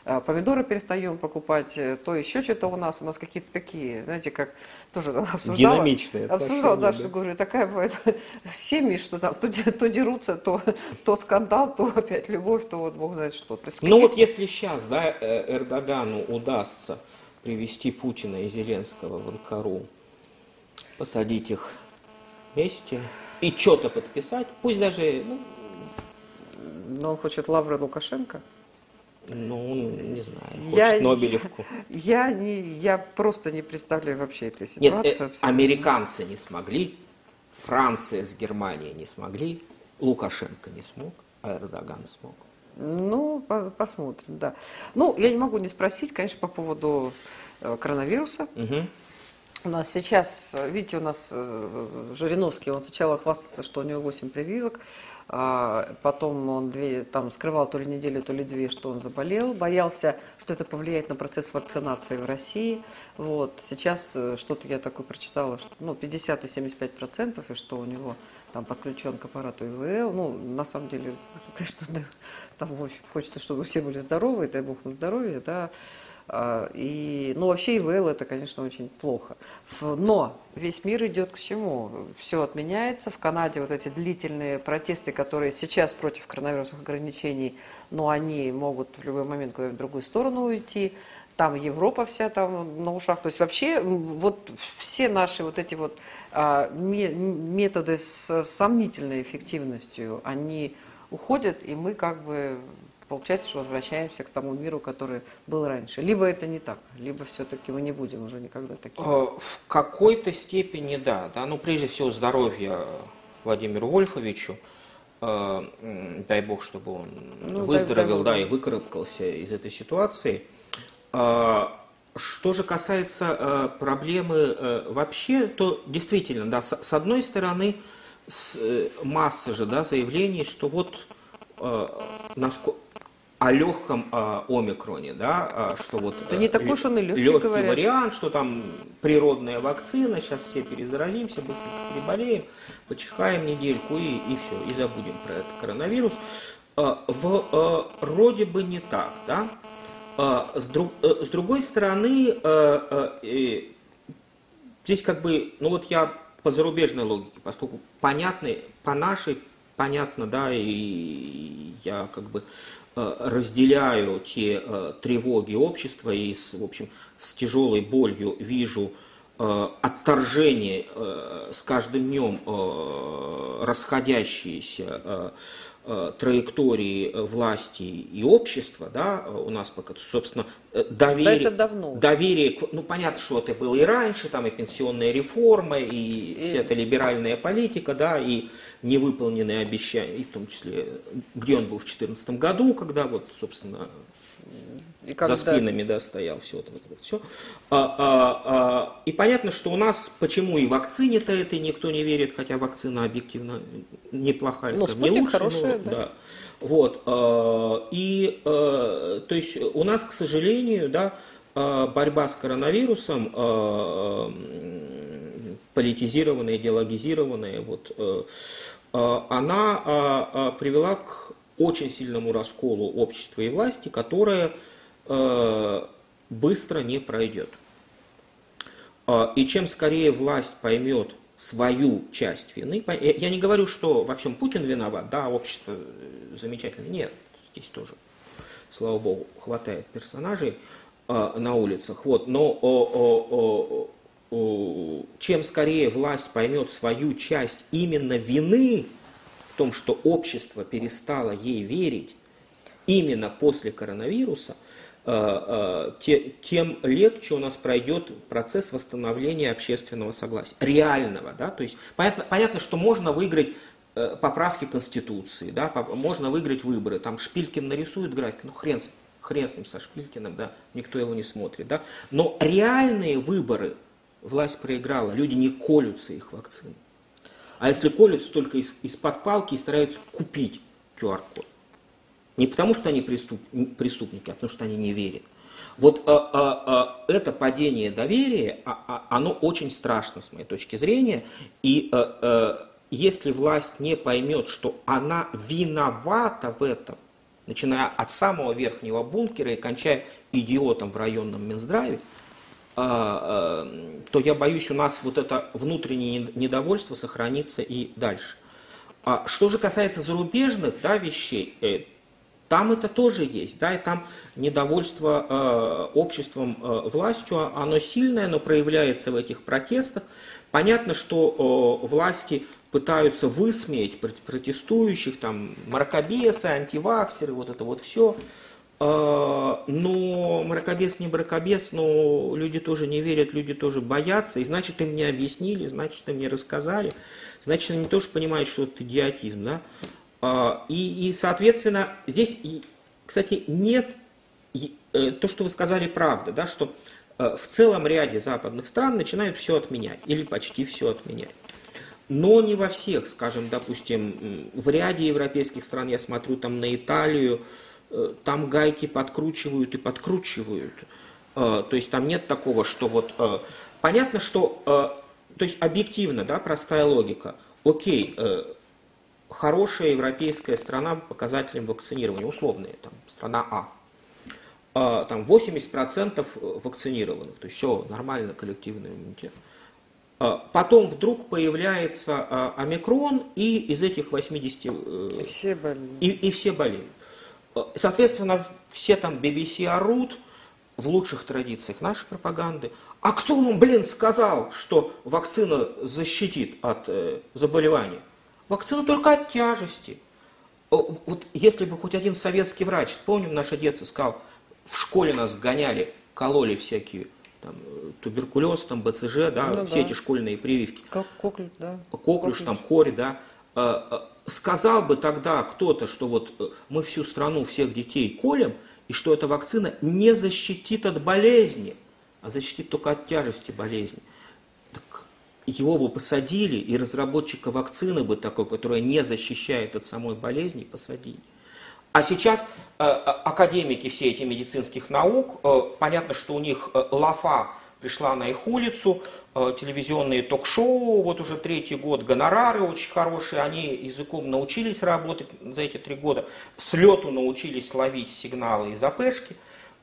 э, помидоры перестаем покупать, то еще что-то у нас, у нас какие-то такие, знаете, как тоже там обсуждала. Динамичные Обсуждала, да, что говорю, такая бывает в семье, что там то, то дерутся, то, то скандал, то опять любовь, то вот бог знает что. То есть, ну вот если сейчас, да, Эрдогану удастся привести Путина и Зеленского в Анкару, посадить их вместе, и что-то подписать, пусть даже... Ну, Но он хочет лавры Лукашенко? Ну, не знаю, хочет я, Нобелевку. Я, не, я просто не представляю вообще этой ситуации. Нет, э, американцы не смогли, Франция с Германией не смогли, Лукашенко не смог, а Эрдоган смог. Ну, по посмотрим, да. Ну, я не могу не спросить, конечно, по поводу э, коронавируса. Угу. У нас сейчас, видите, у нас э, Жириновский, он сначала хвастался, что у него 8 прививок, а потом он две, там скрывал то ли неделю, то ли две, что он заболел, боялся, что это повлияет на процесс вакцинации в России. Вот. Сейчас э, что-то я такое прочитала, что ну, 50 и 75 процентов, и что у него там подключен к аппарату ИВЛ. Ну, на самом деле, конечно, там хочется, чтобы все были здоровы, дай бог на здоровье, да, и, ну, вообще ИВЛ это, конечно, очень плохо. Но весь мир идет к чему? Все отменяется. В Канаде вот эти длительные протесты, которые сейчас против коронавирусных ограничений, но они могут в любой момент куда-нибудь в другую сторону уйти. Там Европа вся там на ушах. То есть вообще вот все наши вот эти вот а, методы с сомнительной эффективностью, они уходят, и мы как бы получается, что возвращаемся к тому миру, который был раньше. Либо это не так, либо все-таки мы не будем уже никогда таким. Э, в какой-то степени да. да. Ну, прежде всего, здоровья Владимиру Вольфовичу. Э, дай бог, чтобы он ну, выздоровел, дай, дай, да, и выкарабкался из этой ситуации. Э, что же касается проблемы вообще, то действительно, да, с, одной стороны, масса же да, заявлений, что вот насколько о легком о омикроне, да, а, что вот это не такой уж он и легкий, легкий говорят. вариант, что там природная вакцина, сейчас все перезаразимся, быстро переболеем, почихаем недельку и, и все, и забудем про этот коронавирус. А, в а, вроде бы не так, да. С, друг, э, с другой стороны, здесь как бы, ну вот я по зарубежной логике, поскольку понятно, по нашей понятно, да, и я как бы Э, разделяю те э, тревоги общества и, с, в общем, с тяжелой болью вижу э, отторжение с каждым днем расходящиеся Э, траектории э, власти и общества, да, у нас пока, собственно, э, доверие, да это давно. доверие, ну понятно, что это было и раньше, там и пенсионная реформа, и, и... вся эта либеральная политика, да, и невыполненные обещания, и в том числе, где он был в 2014 году, когда вот, собственно, и когда... за спинами да, стоял, все это, вот, вот все. А, а, а, и понятно, что у нас, почему и вакцине-то этой никто не верит, хотя вакцина объективно неплохая, ну, скажем, не лучше. Хорошая, но, да. да. Вот, а, и, а, то есть, у нас, к сожалению, да, а, борьба с коронавирусом а, политизированная, идеологизированная, вот, она привела к очень сильному расколу общества и власти, которое Э, быстро не пройдет. А, и чем скорее власть поймет свою часть вины, я не говорю, что во всем Путин виноват, да, общество замечательно, нет, здесь тоже, слава богу, хватает персонажей а, на улицах, вот, но о, о, о, чем скорее власть поймет свою часть именно вины в том, что общество перестало ей верить именно после коронавируса, Э, э, тем легче у нас пройдет процесс восстановления общественного согласия, реального. Да? То есть понятно, понятно, что можно выиграть э, поправки Конституции, да? можно выиграть выборы, там Шпилькин нарисует график, ну хрен, хрен с ним, со Шпилькиным, да? никто его не смотрит. Да? Но реальные выборы власть проиграла, люди не колются их вакцин. А если колются только из, из-под палки и стараются купить QR-код. Не потому, что они преступ, преступники, а потому, что они не верят. Вот а, а, а, это падение доверия, а, а, оно очень страшно с моей точки зрения. И а, а, если власть не поймет, что она виновата в этом, начиная от самого верхнего бункера и кончая идиотом в районном Минздраве, а, а, то я боюсь, у нас вот это внутреннее недовольство сохранится и дальше. А что же касается зарубежных да, вещей, э, там это тоже есть, да, и там недовольство э, обществом, э, властью, оно сильное, но проявляется в этих протестах. Понятно, что э, власти пытаются высмеять протестующих, там, мракобесы, антиваксеры, вот это вот все. А, но мракобес не мракобес, но люди тоже не верят, люди тоже боятся. И значит, им не объяснили, значит, им не рассказали. Значит, они тоже понимают, что это идиотизм. Да? А, и, и, соответственно, здесь, кстати, нет э, то, что вы сказали, правда, да, что э, в целом ряде западных стран начинают все отменять, или почти все отменять. Но не во всех, скажем, допустим, в ряде европейских стран, я смотрю там на Италию, э, там гайки подкручивают и подкручивают. То есть там нет такого, что вот... Понятно, что... То есть объективно, да, простая логика. Окей, хорошая европейская страна по показателям вакцинирования, условные, там, страна А. Там 80% вакцинированных, то есть все нормально, коллективный иммунитет. А, потом вдруг появляется а, омикрон, и из этих 80... Э, и все болеют. И, и все болеют. А, соответственно, все там BBC орут, в лучших традициях нашей пропаганды. А кто вам, блин, сказал, что вакцина защитит от э, заболевания? Вакцина только от тяжести. Вот если бы хоть один советский врач, помним наше детство, сказал, в школе нас гоняли, кололи всякие там, туберкулез, там, БЦЖ, да, ну, все да. эти школьные прививки. Как коклюш, да. Коклюш, там, кори, да. А, а, сказал бы тогда кто-то, что вот э, мы всю страну, всех детей колем, и что эта вакцина не защитит от болезни, а защитит только от тяжести болезни. Его бы посадили, и разработчика вакцины бы такой, которая не защищает от самой болезни, посадили. А сейчас э, э, академики все эти медицинских наук, э, понятно, что у них э, лафа пришла на их улицу, э, телевизионные ток-шоу, вот уже третий год, гонорары очень хорошие, они языком научились работать за эти три года, с лету научились ловить сигналы из АПшки.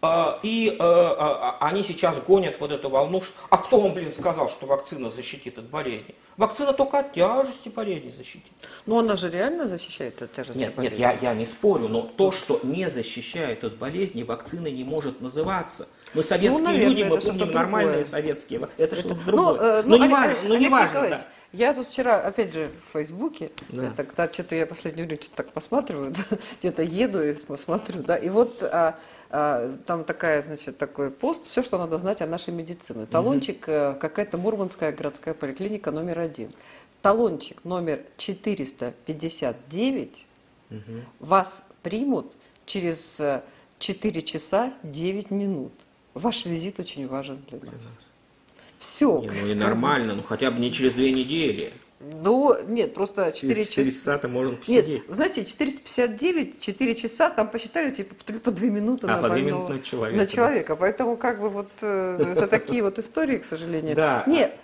А, и э, а, а, они сейчас гонят вот эту волну, что, а кто вам, блин, сказал, что вакцина защитит от болезни? Вакцина только от тяжести болезни защитит. Но она же реально защищает от тяжести нет, болезни? Нет, я, я не спорю, но то, что не защищает от болезни, вакциной не может называться. Мы советские ну, наверное, люди, мы помним нормальные советские. Это, это что-то ну, другое. Э, ну, ну, не, Олег, ну, не важно. Да. Я тут вчера, опять же, в Фейсбуке, да. это, когда что-то я последнее время что-то так посматриваю, где-то еду и смотрю, да, и вот а, там такая, значит, такой пост, все, что надо знать о нашей медицине. Талончик, угу. какая-то Мурманская городская поликлиника номер один. Талончик номер 459 угу. вас примут через 4 э, часа 9 минут. Ваш визит очень важен для нас. Для нас. Все. Не, ну и нормально, ну хотя бы не через две недели. Ну, нет, просто 4 часа. 4 часа ты можно посидеть. Нет, знаете, 459, 4 часа, там посчитали, типа, по 2 минуты а, на по 2 минуты на человека. На человека. Поэтому, как бы, вот, э, это такие вот истории, к сожалению. Да. Нет,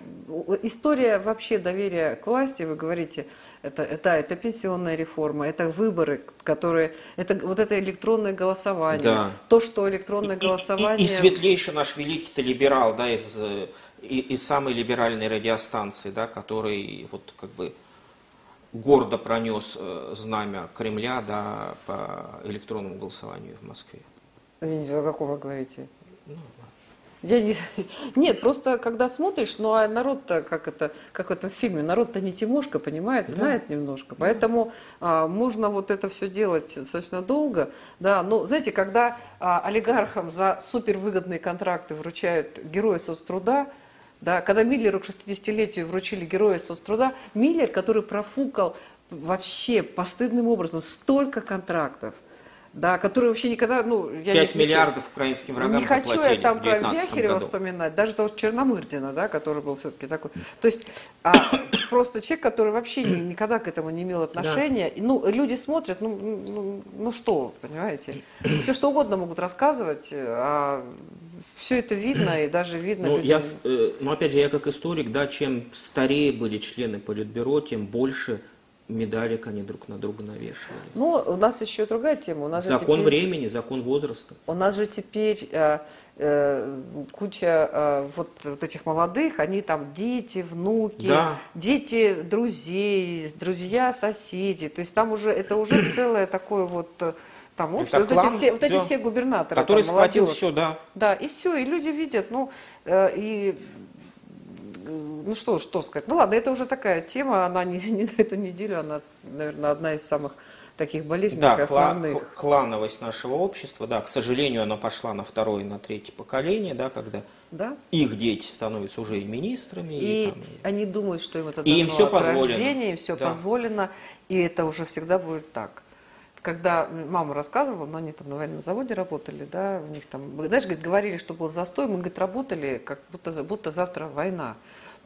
история вообще доверия к власти, вы говорите, это, это, это пенсионная реформа, это выборы, которые, это вот это электронное голосование, да. то, что электронное и, голосование... И, и, и светлейший наш великий-то либерал, да, из, из самой либеральной радиостанции, да, который вот как бы гордо пронес э, знамя Кремля, да, по электронному голосованию в Москве. Знаю, о каком вы говорите. Ну, я не... Нет, просто когда смотришь, ну а народ-то, как это, как в этом фильме, народ-то не Тимошка, понимает, да. знает немножко. Поэтому а, можно вот это все делать достаточно долго. Да, но знаете, когда а, олигархам за супервыгодные контракты вручают герои соцтруда, да, когда Миллеру к 60-летию вручили героя соцтруда, Миллер, который профукал вообще постыдным образом столько контрактов – да, которые вообще никогда, ну, я 5 не, миллиардов украинским врагам Не хочу я там про Вяхерева году. вспоминать, даже того Черномырдина, да, который был все-таки такой. То есть а, просто человек, который вообще никогда к этому не имел отношения. Да. Ну, люди смотрят, ну, ну, ну что, понимаете, все что угодно могут рассказывать, а все это видно, и даже видно Ну, людям- я, э, ну, опять же, я как историк, да, чем старее были члены Политбюро, тем больше медалек они друг на друга навешивали. Ну, у нас еще другая тема. У нас Закон теперь- времени, закон возраста. У нас же теперь э, э, куча э, вот, вот этих молодых, они там дети, внуки, Да. дети друзей, друзья, соседи. То есть там уже это уже целое такое вот э, там общество. Вот, клан, эти все, вот эти да. все губернаторы. Который там, схватил молодежь. все, да. Да, и все, и люди видят, ну, э, и ну что, что сказать. Ну ладно, это уже такая тема, она не, не на эту неделю, она, наверное, одна из самых таких болезненных Да, кла- основных. кл- клановость нашего общества, да, к сожалению, она пошла на второе и на третье поколение, да, когда Да? их дети становятся уже и министрами, и, И там, они думают, что им это И им от позволено. рождения, им все Да. позволено, и это уже всегда будет так. Когда мама рассказывала, но они там на военном заводе работали, да, у них там, знаешь, говорит, говорили, что был застой, мы, говорит, работали, как будто, будто завтра война.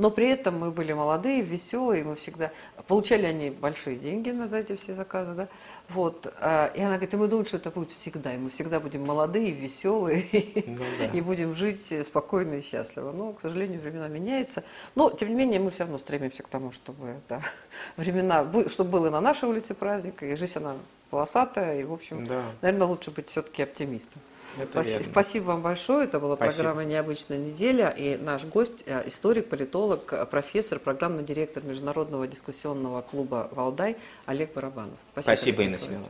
Но при этом мы были молодые, веселые, мы всегда... Получали они большие деньги на за эти все заказы, да. Вот. а, И она говорит, и мы думаем, что это будет всегда, и мы всегда будем молодые, веселые, Ну да. и будем жить спокойно и счастливо. Но, к сожалению, времена меняются. Но, тем не менее, мы все равно стремимся к тому, чтобы да, времена, чтобы было на нашей улице праздник, и жизнь она полосатая, и, в общем, Да. наверное, лучше быть все-таки оптимистом. Это Спаси- верно. Спасибо вам большое. Это была Спасибо. программа «Необычная неделя». И наш гость, э, историк, политолог, э, профессор, программный директор Международного дискуссионного клуба «Валдай» Олег Барабанов. Спасибо, Олег Инна. Смеловна.